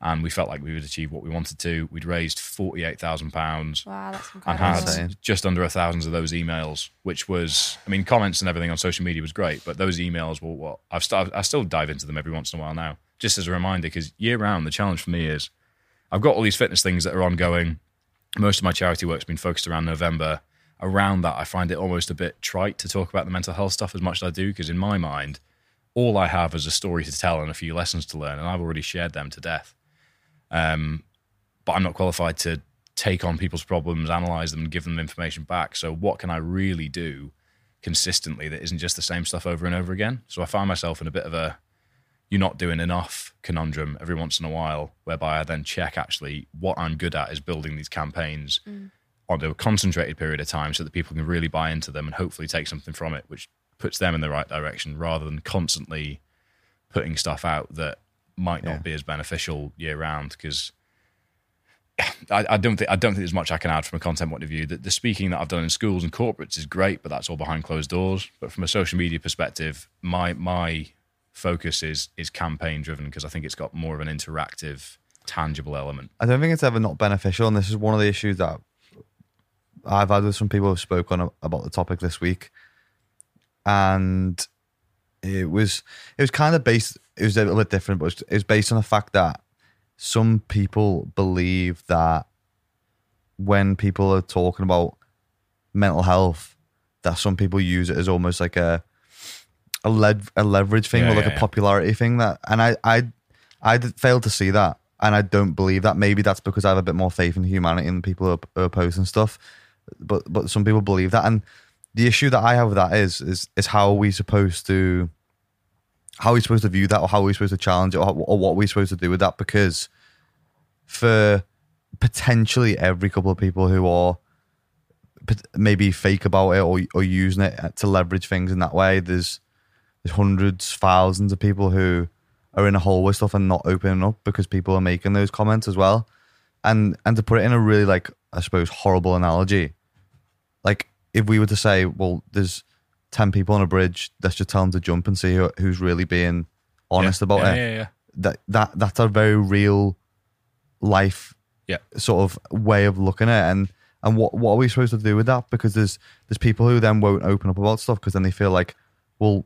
and we felt like we would achieve what we wanted to. We'd raised forty eight thousand pounds Wow, that's and had Insane. just under a thousand of those emails, which was, I mean, comments and everything on social media was great, but those emails were what I've st- I still dive into them every once in a while now, just as a reminder, because year round, the challenge for me is I've got all these fitness things that are ongoing. Most of my charity work's been focused around November. Around that, I find it almost a bit trite to talk about the mental health stuff as much as I do, because in my mind, all I have is a story to tell and a few lessons to learn, and I've already shared them to death. Um, but I'm not qualified to take on people's problems, analyze them, and give them information back. So, what can I really do consistently that isn't just the same stuff over and over again? So, I find myself in a bit of a you're not doing enough conundrum every once in a while, whereby I then check actually what I'm good at is building these campaigns mm. on a concentrated period of time so that people can really buy into them and hopefully take something from it, which puts them in the right direction rather than constantly putting stuff out that might not Yeah. be as beneficial year round because I, I don't think I don't think there's much I can add from a content point of view. That the speaking that I've done in schools and corporates is great, but that's all behind closed doors. But from a social media perspective, my my focus is is campaign driven because I think it's got more of an interactive, tangible element. I don't think it's ever not beneficial, and this is one of the issues that I've had with some people who've spoken about the topic this week, and it was it was kind of based. It was a little bit different, but it was based on the fact that some people believe that when people are talking about mental health, that some people use it as almost like a a, lev- a leverage thing Yeah, or like yeah, a yeah. popularity thing. That and I I I failed to see that, and I don't believe that. Maybe that's because I have a bit more faith in humanity and people who are, who are posting stuff. But but some people believe that, and the issue that I have with that is is is how are we supposed to how are we supposed to view that, or how are we supposed to challenge it, or, or what are we supposed to do with that? Because for potentially every couple of people who are maybe fake about it or or using it to leverage things in that way, there's there's hundreds, thousands of people who are in a hole with stuff and not opening up because people are making those comments as well. And and to put it in a really like I suppose horrible analogy, like if we were to say, well, there's ten people on a bridge, let's just tell them to jump and see who, who's really being honest yeah. about yeah, it. Yeah, yeah, That that that's a very real life yeah. sort of way of looking at it. and and what what are we supposed to do with that because there's there's people who then won't open up about stuff because then they feel like well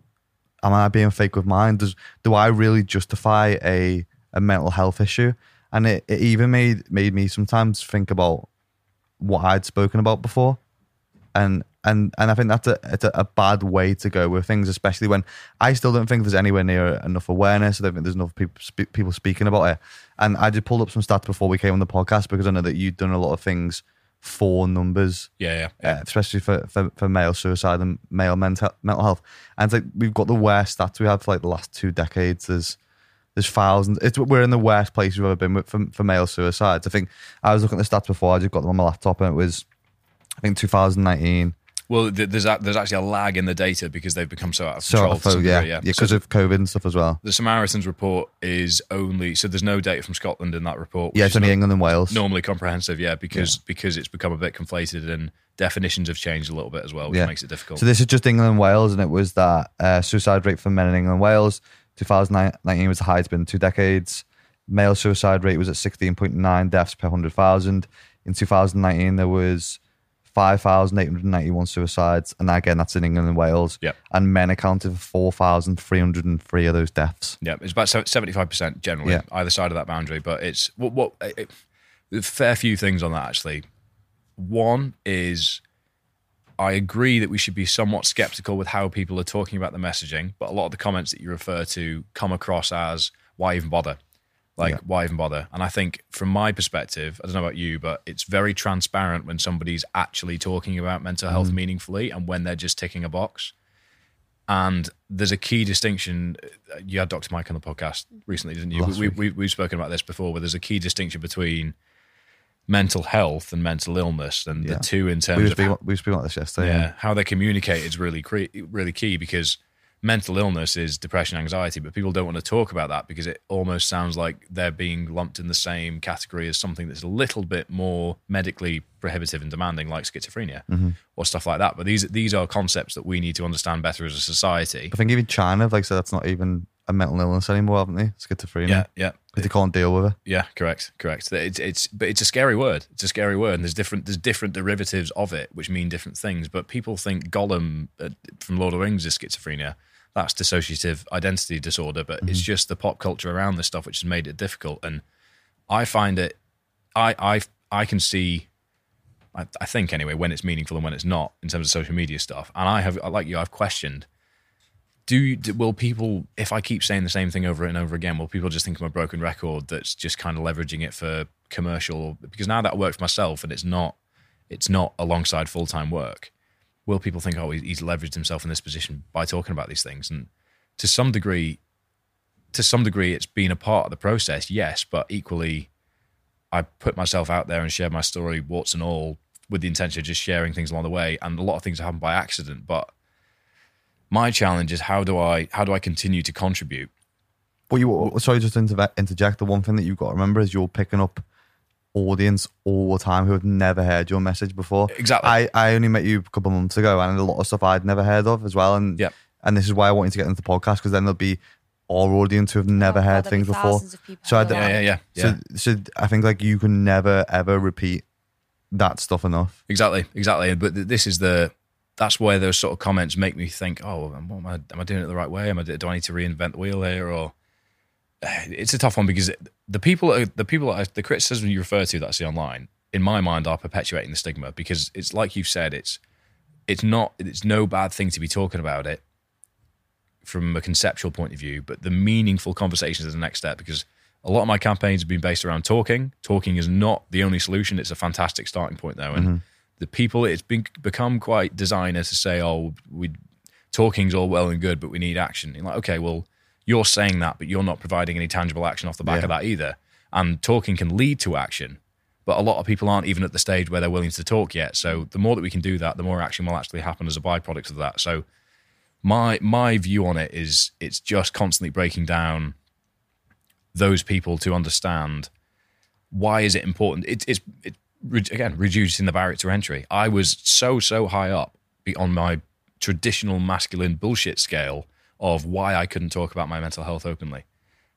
am i being fake with mine does do i really justify a a mental health issue and it, it even made made me sometimes think about what i'd spoken about before and and and I think that's a it's a, a bad way to go with things, especially when I still don't think there's anywhere near enough awareness. I don't think there's enough people people speaking about it. And I just pulled up some stats before we came on the podcast because I know that you've done a lot of things for numbers, yeah, yeah. uh, especially for, for for male suicide and male mental mental health. And it's like we've got the worst stats we had for like the last two decades. There's there's thousands. It's we're in the worst place we've ever been with for, for male suicides. I think I was looking at the stats before. I just got them on my laptop and it was I think 2019. Well, th- there's a, there's actually a lag in the data because they've become so out of So, control. so some yeah, yeah, So because of COVID and stuff as well. the Samaritans report is only so there's no data from Scotland in that report. Yeah, it's only England and Wales. normally comprehensive, yeah, because because it's become a bit conflated and definitions have changed a little bit as well, which Yeah. makes it difficult. So this is just England and Wales, and it was that uh, suicide rate for men in England and Wales. 2019 was the highest been in two decades. Male suicide rate was at 16.9 deaths per 100,000. In 2019, there was 5,891 suicides, and again, that's in England and Wales. Yep. And men accounted for 4,303 of those deaths. Yeah, it's about seventy five percent generally Yeah. either side of that boundary. But it's what what it, a fair few things on that actually. One is I agree that we should be somewhat skeptical with how people are talking about the messaging, but a lot of the comments that you refer to come across as why even bother? Like Yeah. why even bother? And I think from my perspective, I don't know about you, but it's very transparent when somebody's actually talking about mental health meaningfully and when they're just ticking a box And there's a key distinction. uh, You had Dr. Mike on the podcast recently, didn't you? Last we, we, we've spoken about this before, where there's a key distinction between mental health and mental illness, and Yeah. the two in We terms were of speaking, about- we were speaking about this yesterday. yeah, how they communicate is really cre- really key because mental illness is depression, anxiety, but people don't want to talk about that because it almost sounds like they're being lumped in the same category as something that's a little bit more medically prohibitive and demanding, like schizophrenia or stuff like that. But these these are concepts that we need to understand better as a society. I think even China like said that's not even a mental illness anymore, haven't they? Schizophrenia. Yeah, yeah. Because they can't deal with it. Yeah, correct, correct. It's it's but it's a scary word. It's a scary word, and there's different there's different derivatives of it which mean different things. But people think Gollum uh, from Lord of the Rings is schizophrenia. That's dissociative identity disorder, but it's mm-hmm. just the pop culture around this stuff which has made it difficult. And I find it, I I I can see. I, I think anyway when it's meaningful and when it's not in terms of social media stuff. And I have like you, I've questioned do, you- do will people if i keep saying the same thing over and over again will people just think i'm a broken record that's just kind of leveraging it for commercial because now that I work for myself and it's not it's not alongside full-time work will people think oh he's leveraged himself in this position by talking about these things and to some degree to some degree it's been a part of the process yes but equally i put myself out there and shared my story warts and all with the intention of just sharing things along the way and a lot of things happen by accident but my challenge is how do I how do I continue to contribute? But you, sorry, just interject. The one thing that you've got to remember is you're picking up audience all the time who have never heard your message before. Exactly. I, I only met you a couple of months ago, and a lot of stuff I'd never heard of as well. And Yep. and this is why I want you to get into the podcast because then there'll be our audience who have never Oh, heard there'll be things before. of So I who Yeah, yeah, yeah, yeah. So, so I think like you can never ever repeat that stuff enough. Exactly, exactly. But th- this is the that's where those sort of comments make me think, oh, am I am I doing it the right way? Am I do I need to reinvent the wheel here? Or it's a tough one because the people the people the criticism you refer to that I see online, in my mind, are perpetuating the stigma because it's like you've said, it's it's not it's no bad thing to be talking about it from a conceptual point of view, but the meaningful conversations is the next step because a lot of my campaigns have been based around talking. Talking is not the only solution. It's a fantastic starting point though. And mm-hmm. the people it's been become quite designer to say, oh, we talking's all well and good, but we need action. You're like, okay, well, you're saying that, but you're not providing any tangible action off the back Yeah. of that either. And talking can lead to action, but a lot of people aren't even at the stage where they're willing to talk yet. So the more that we can do that, the more action will actually happen as a byproduct of that. So my my view on it is it's just constantly breaking down those people to understand why is it important. It, it's it, re- again reducing the barrier to entry. I was so so high up on my traditional masculine bullshit scale of why I couldn't talk about my mental health openly.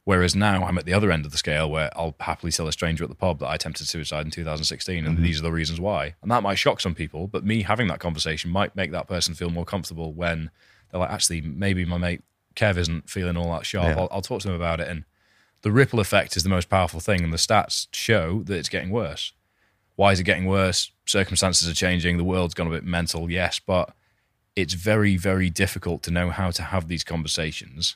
Whereas now I'm at the other end of the scale where I'll happily tell a stranger at the pub that I attempted suicide in 2016 and mm-hmm. these are the reasons why. And that might shock some people, but me having that conversation might make that person feel more comfortable when they're like, actually, maybe my mate Kev isn't feeling all that sharp. Yeah. I'll, I'll talk to him about it. And the ripple effect is the most powerful thing. And the stats show that it's getting worse. Why is it getting worse? Circumstances are changing. The world's gone a bit mental, yes, but it's very, very difficult to know how to have these conversations.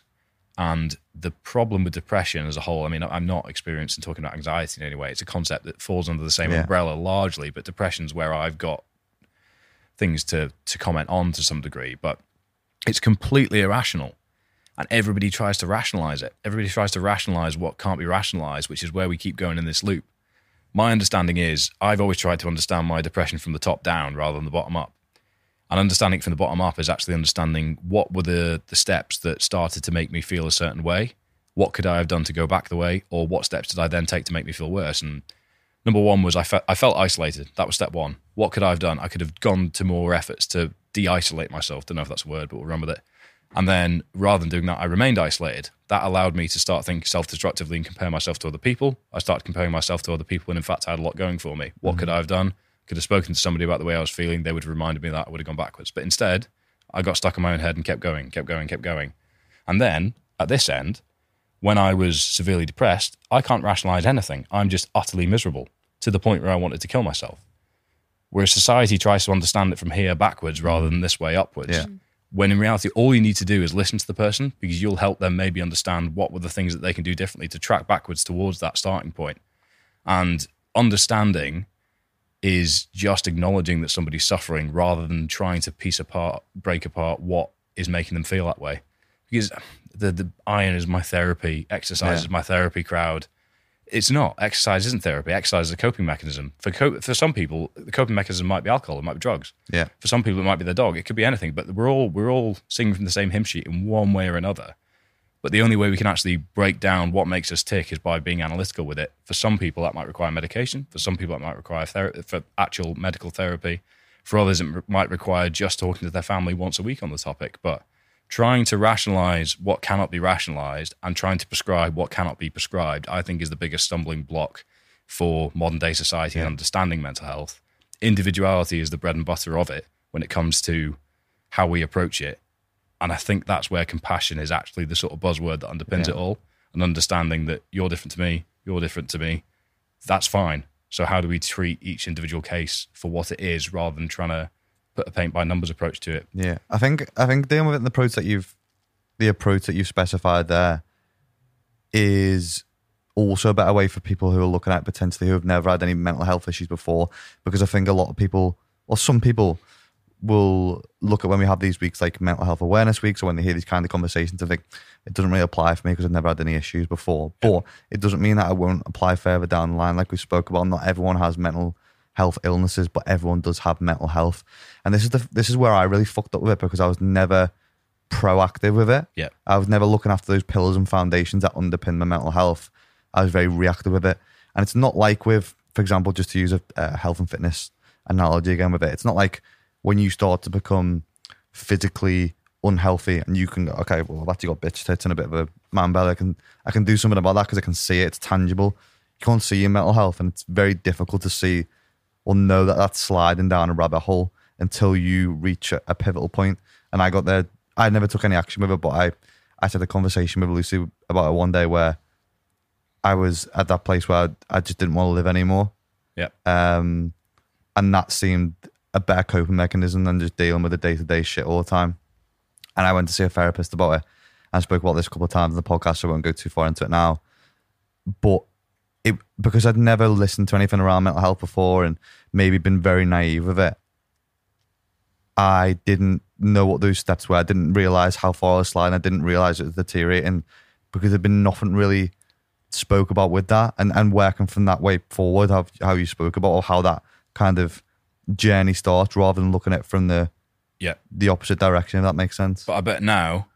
And the problem with depression as a whole, I mean, I'm not experienced in talking about anxiety in any way. It's a concept that falls under the same Yeah. umbrella largely, but depression's where I've got things to to comment on to some degree. But it's completely irrational. And everybody tries to rationalize it. Everybody tries to rationalize what can't be rationalized, which is where we keep going in this loop. My understanding is I've always tried to understand my depression from the top down rather than the bottom up. And understanding from the bottom up is actually understanding what were the, the steps that started to make me feel a certain way. What could I have done to go back the way? Or what steps did I then take to make me feel worse? And number one was I, fe- I felt isolated. That was step one. What could I have done? I could have gone to more efforts to de isolate myself. Don't know if that's a word, but we'll run with it. And then rather than doing that, I remained isolated. That allowed me to start thinking self destructively and compare myself to other people. I started comparing myself to other people, and in fact, I had a lot going for me. What could I have done? Could have spoken to somebody about the way I was feeling. They would have reminded me that I would have gone backwards. But instead, I got stuck in my own head and kept going, kept going, kept going. And then at this end, when I was severely depressed, I can't rationalize anything. I'm just utterly miserable to the point where I wanted to kill myself. Whereas society tries to understand it from here backwards rather than this way upwards. Yeah. When in reality, all you need to do is listen to the person because you'll help them maybe understand what were the things that they can do differently to track backwards towards that starting point. And understanding is just acknowledging that somebody's suffering rather than trying to piece apart, break apart what is making them feel that way. Because the the iron is my therapy, exercise Yeah. is my therapy crowd. It's not. Exercise isn't therapy. Exercise is a coping mechanism. For co- for some people, the coping mechanism might be alcohol, it might be drugs. Yeah. For some people, it might be their dog. It could be anything. But we're all we're all singing from the same hymn sheet in one way or another. But the only way we can actually break down what makes us tick is by being analytical with it. For some people, that might require medication. For some people, that might require for actual medical therapy. For others, it might require just talking to their family once a week on the topic. But trying to rationalize what cannot be rationalized and trying to prescribe what cannot be prescribed, I think, is the biggest stumbling block for modern day society and understanding mental health. Individuality is the bread and butter of it when it comes to how we approach it. And I think that's where compassion is actually the sort of buzzword that underpins it all. And understanding that you're different to me, you're different to me, that's fine. So how do we treat each individual case for what it is rather than trying to put a paint by numbers approach to it? Yeah, I think I think dealing with it in the approach that you've the approach that you've specified there is also a better way for people who are looking at potentially who have never had any mental health issues before. Because I think a lot of people, or some people, will look at when we have these weeks like mental health awareness weeks, or when they hear these kind of conversations, and think it doesn't really apply for me because I've never had any issues before. But it doesn't mean that I won't apply further down the line, like we spoke about. Not everyone has mental health illnesses, but everyone does have mental health. And this is the this is where I really fucked up with it because I was never proactive with it. Yeah. I was never looking after those pillars and foundations that underpin my mental health. I was very reactive with it. And it's not like with, for example, just to use a, a health and fitness analogy again with it, it's not like when you start to become physically unhealthy and you can go, okay, well, I've actually got bitch tits and a bit of a man belly. I can, I can do something about that because I can see it. It's tangible. You can't see your mental health and it's very difficult to see or know that that's sliding down a rabbit hole until you reach a, a pivotal point. And I got there. I never took any action with it, but I, I had a conversation with Lucy about it one day where I was at that place where I, I just didn't want to live anymore. Yeah. Um, and that seemed a better coping mechanism than just dealing with the day to day shit all the time. And I went to see a therapist about it. I spoke about this a couple of times in the podcast, so I won't go too far into it now. But it because I'd never listened to anything around mental health before and maybe been very naive with it, I didn't know what those steps were. I didn't realize how far I was sliding. I didn't realize it was deteriorating because there'd been nothing really spoke about with that and, and working from that way forward, how, how you spoke about or how that kind of journey starts rather than looking at it from the Yeah. the opposite direction, if that makes sense. But I bet now,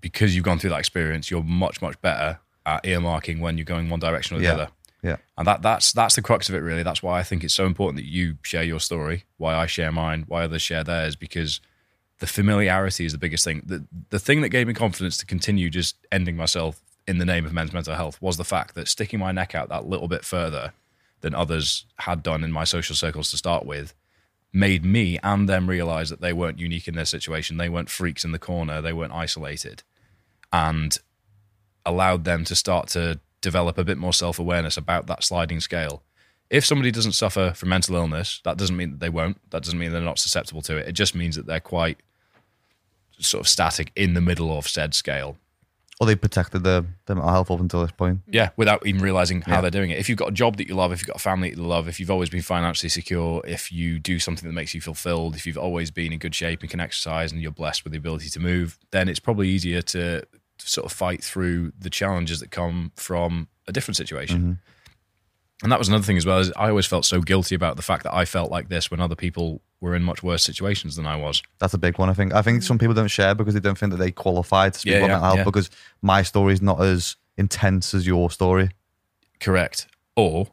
because you've gone through that experience, you're much, much better at earmarking when you're going one direction or the Yeah. other. Yeah. And that that's that's the crux of it really. That's why I think it's so important that you share your story, why I share mine, why others share theirs, because the familiarity is the biggest thing. The the thing that gave me confidence to continue just ending myself in the name of men's mental health was the fact that sticking my neck out that little bit further than others had done in my social circles to start with made me and them realize that they weren't unique in their situation. They weren't freaks in the corner. They weren't isolated. And allowed them to start to develop a bit more self awareness about that sliding scale. If somebody doesn't suffer from mental illness, that doesn't mean that they won't. That doesn't mean they're not susceptible to it. It just means that they're quite sort of static in the middle of said scale. Or they protected their, their mental health up until this point. Yeah, without even realizing how Yeah. they're doing it. If you've got a job that you love, if you've got a family that you love, if you've always been financially secure, if you do something that makes you fulfilled, if you've always been in good shape and can exercise and you're blessed with the ability to move, then it's probably easier to, to sort of fight through the challenges that come from a different situation. Mm-hmm. And that was another thing as well. Is I always felt so guilty about the fact that I felt like this when other people were in much worse situations than I was. That's a big one, I think. I think some people don't share because they don't think that they qualify to speak Yeah, about yeah, mental health yeah. because my story is not as intense as your story. Correct. Or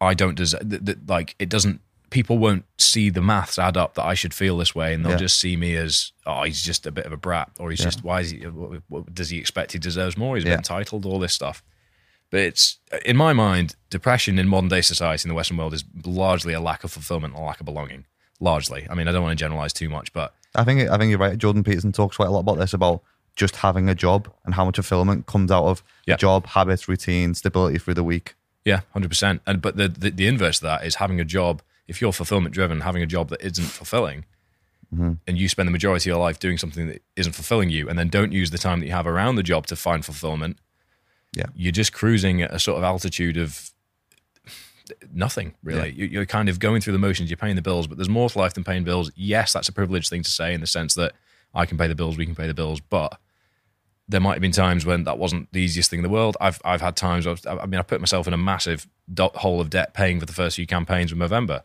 I don't deserve, th- th- like, it doesn't, people won't see the maths add up that I should feel this way and they'll Yeah. just see me as, oh, he's just a bit of a brat or he's Yeah. just, why is he, what, what, does he expect he deserves more? He's Yeah. entitled, all this stuff. But it's, in my mind, depression in modern day society in the Western world is largely a lack of fulfillment and a lack of belonging. Largely. I mean, I don't want to generalize too much, but I think I think you're right. Jordan Peterson talks quite a lot about this about just having a job and how much fulfillment comes out of Yeah. a job, habits, routine, stability through the week. Yeah, hundred percent. And but the, the the inverse of that is having a job. If you're fulfillment driven, having a job that isn't fulfilling, Mm-hmm. and you spend the majority of your life doing something that isn't fulfilling you, and then don't use the time that you have around the job to find fulfillment, Yeah. you're just cruising at a sort of altitude of nothing really. You- You're kind of going through the motions. You're paying the bills, but there's more to life than paying bills. Yes, that's a privileged thing to say in the sense that I can pay the bills, we can pay the bills. But there might have been times when that wasn't the easiest thing in the world. I've I've had times. I've, I mean, I put myself in a massive hole of debt paying for the first few campaigns of Movember.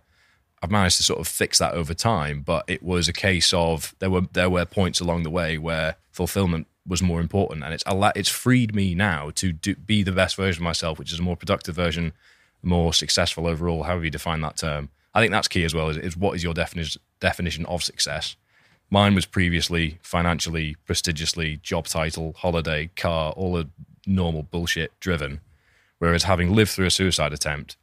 I've managed to sort of fix that over time, but it was a case of there were there were points along the way where fulfillment was more important, and it's it's freed me now to do, be the best version of myself, which is a more productive version, more successful overall. However you define that term, I think that's key as well. Is, is what is your definition definition of success? Mine was previously financially, prestigiously, job title, holiday, car, all the normal bullshit driven. Whereas having lived through a suicide attempt,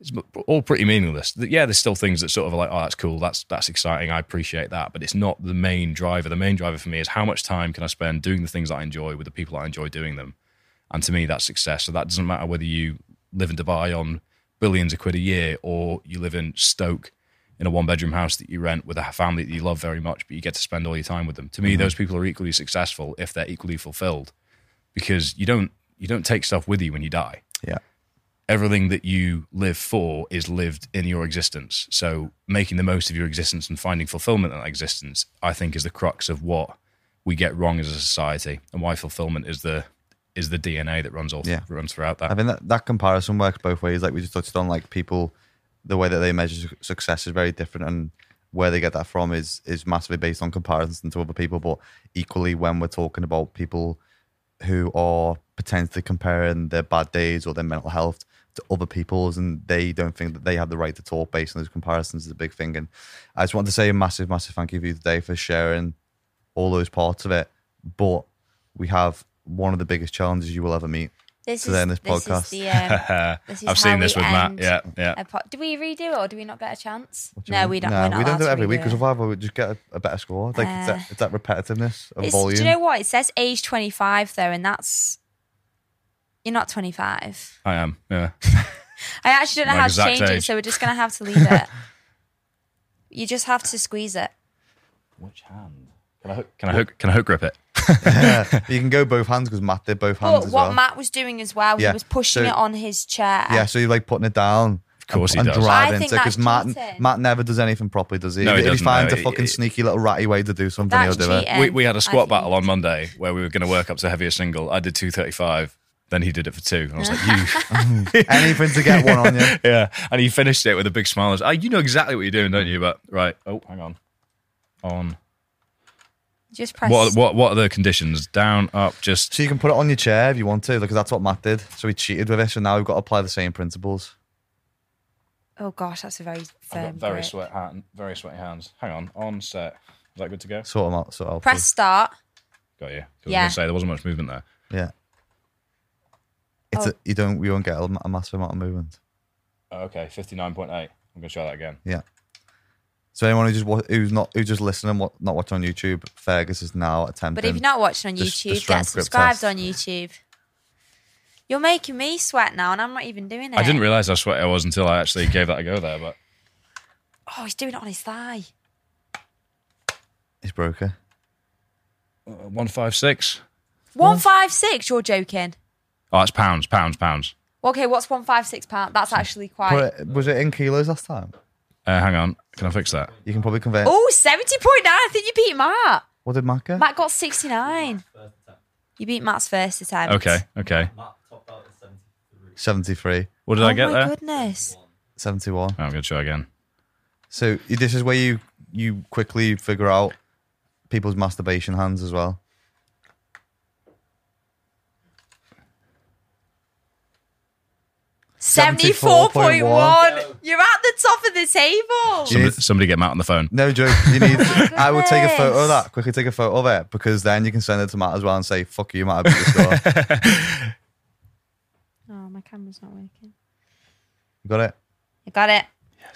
it's all pretty meaningless. Yeah, there's still things that sort of are like, oh, that's cool, that's that's exciting, I appreciate that, but it's not the main driver. The main driver for me is how much time can I spend doing the things that I enjoy with the people that I enjoy doing them, and to me, that's success. So that doesn't matter whether you live in Dubai on billions of quid a year or you live in Stoke in a one bedroom house that you rent with a family that you love very much, but you get to spend all your time with them. To me, mm-hmm. those people are equally successful if they're equally fulfilled, because you don't you don't take stuff with you when you die Yeah. Everything that you live for is lived in your existence. So making the most of your existence and finding fulfillment in that existence, I think, is the crux of what we get wrong as a society, and why fulfillment is the is the DNA that runs all Yeah. runs throughout that. I mean that, that comparison works both ways. Like we just touched on, like people, the way that they measure success is very different, and where they get that from is is massively based on comparison to other people. But equally, when we're talking about people who are potentially comparing their bad days or their mental health to other people's, and they don't think that they have the right to talk based on those comparisons, is a big thing. And I just want to say a massive, massive thank you for you today for sharing all those parts of it. But we have one of the biggest challenges you will ever meet. This So is then this this podcast. Is the, um, this is I've seen this with Matt. Yeah, yeah. po- do we redo it or do we not get a chance? What do you No, mean? we don't. No, we're not we don't do it every week redo because it. otherwise we would just get a, a better score. Like it's, Uh, that, it's that repetitiveness of volume. do you know what? It says age 25 though, and that's. You're not 25. I am. Yeah. I actually don't know My how to exact change it, age. so we're just going to have to leave it. you just have to squeeze it. Which hand? Can I hook? Can I hook? Can I hook grip it? Yeah, you can go both hands because Matt did both hands But as what well. Matt was doing as well, Yeah, he was pushing so- it on his chair. yeah, so you're like putting it down. Of course he and, does. And I driving think because that's Matt cheating. Matt never does anything properly, does he? No, he if he doesn't, finds no. a fucking He- sneaky little ratty way to do something, That's he'll do it. cheating. we, we had a I squat think battle on Monday where we were going to work up to heavier single. I did 235. Then he did it for two. And I was like, you. Anything to get one on you. yeah. And he finished it with a big smile. I was, oh, you know exactly what you're doing, don't you? But, right. Oh, hang on. On. Just press. What, what, what are the conditions? Down, up, just. So you can put it on your chair if you want to, because that's what Matt did. So he cheated with it. So now we've got to apply the same principles. Oh gosh, that's a very I've firm. got very grip. sweat hand, very sweaty hands. Hang on, on set. Is that good to go? Sort them out. Sort out. Press start. Got you. 'Cause I was Yeah. going to say there wasn't much movement there. Yeah. It's Oh. a, you don't you won't get a, a massive amount of movement. Oh, okay, 59.8. I'm going to try that again. Yeah. So anyone who just wa- who's not who's just listening, what not watching on YouTube, Fergus is now attempting. But if you're not watching on the- the YouTube, get subscribed on YouTube. You're making me sweat now, and I'm not even doing it. I didn't realize how sweaty I was until I actually gave that a go there. But Oh, he's doing it on his thigh. He's broken. uh, 156. One five six. You're joking. Oh, it's pounds, pounds, pounds. Okay, what's one five six pound? That's actually quite. Put it, was it in kilos last time? Uh, hang on. Can I fix that? You can probably convert. Oh, 70.9. I think you beat Matt. What did Matt get? Matt got 69. You beat Matt's first attempt. Okay, okay. Seventy three. What did oh I get oh my there? goodness. 71. Oh, I'm going to try again. So this is where you you quickly figure out people's masturbation hands as well. Seventy-four point 74.1. You're at the top of the table. Somebody, somebody get Matt on the phone. No joke. You need. I would take a photo of that. Quickly take a photo of it because then you can send it to Matt as well and say, "Fuck you, Matt." I beat the score." Oh, my camera's not working. you got it. I got it.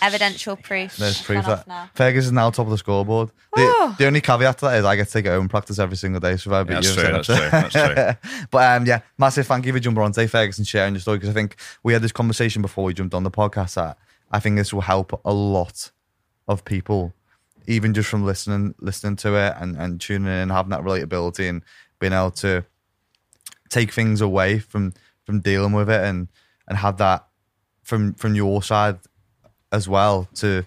Evidential proof. There's proof that now. Fergus is now top of the scoreboard. The, the only caveat to that is I get to take it home and practice every single day. So if I beat Yeah, you, that's true, that's true, that's but um, yeah, massive thank you for jumping on today, Fergus, and sharing your story because I think we had this conversation before we jumped on the podcast. That I think this will help a lot of people, even just from listening, listening to it and, and tuning in, and having that relatability and being able to take things away from from dealing with it and and have that from from your side as well to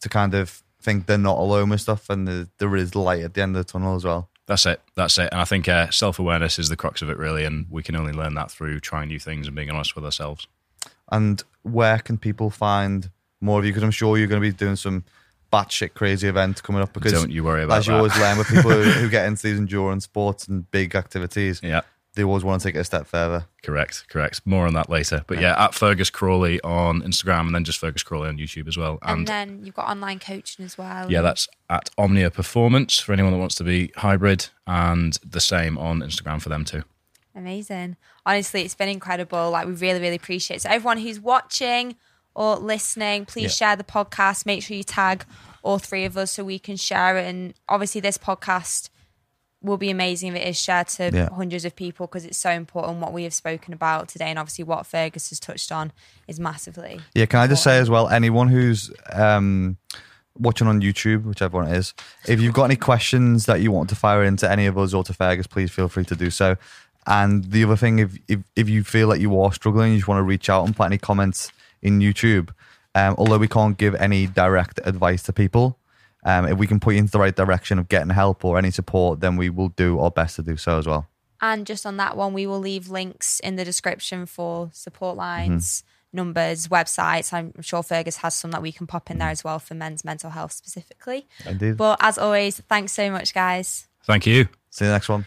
to kind of think they're not alone with stuff, and there, there is light at the end of the tunnel as well. That's it. That's it. And I think uh, self awareness is the crux of it, really. And we can only learn that through trying new things and being honest with ourselves. And where can people find more of you? Because I'm sure you're going to be doing some batshit crazy events coming up. Because Don't you worry about that. as you that. always learn with people who, who get into these endurance sports and big activities, Yeah. They always want to take it a step further. Correct, correct. More on that later. But yeah, at Fergus Crawley on Instagram and then just Fergus Crawley on YouTube as well. And And, then you've got online coaching as well. yeah, that's at Omnia Performance for anyone that wants to be hybrid and the same on Instagram for them too. Amazing. Honestly, it's been incredible. Like we really, really appreciate it. So everyone who's watching or listening, please Yeah. share the podcast. Make sure you tag all three of us so we can share it. And obviously this podcast will be amazing if it is shared to Yeah. hundreds of people because it's so important what we have spoken about today and obviously what Fergus has touched on is massively. Yeah, can I just say as well, anyone who's um, watching on YouTube, whichever one it is, if you've got any questions that you want to fire into any of us or to Fergus, please feel free to do so. And the other thing, if if, if you feel like you are struggling, you just want to reach out and put any comments in YouTube. Um, although we can't give any direct advice to people, um, if we can put you into the right direction of getting help or any support, then we will do our best to do so as well. And just on that one, we will leave links in the description for support lines, numbers, websites. I'm sure Fergus has some that we can pop in there as well for men's mental health specifically. Indeed. But as always, thanks so much, guys. Thank you. See you next one.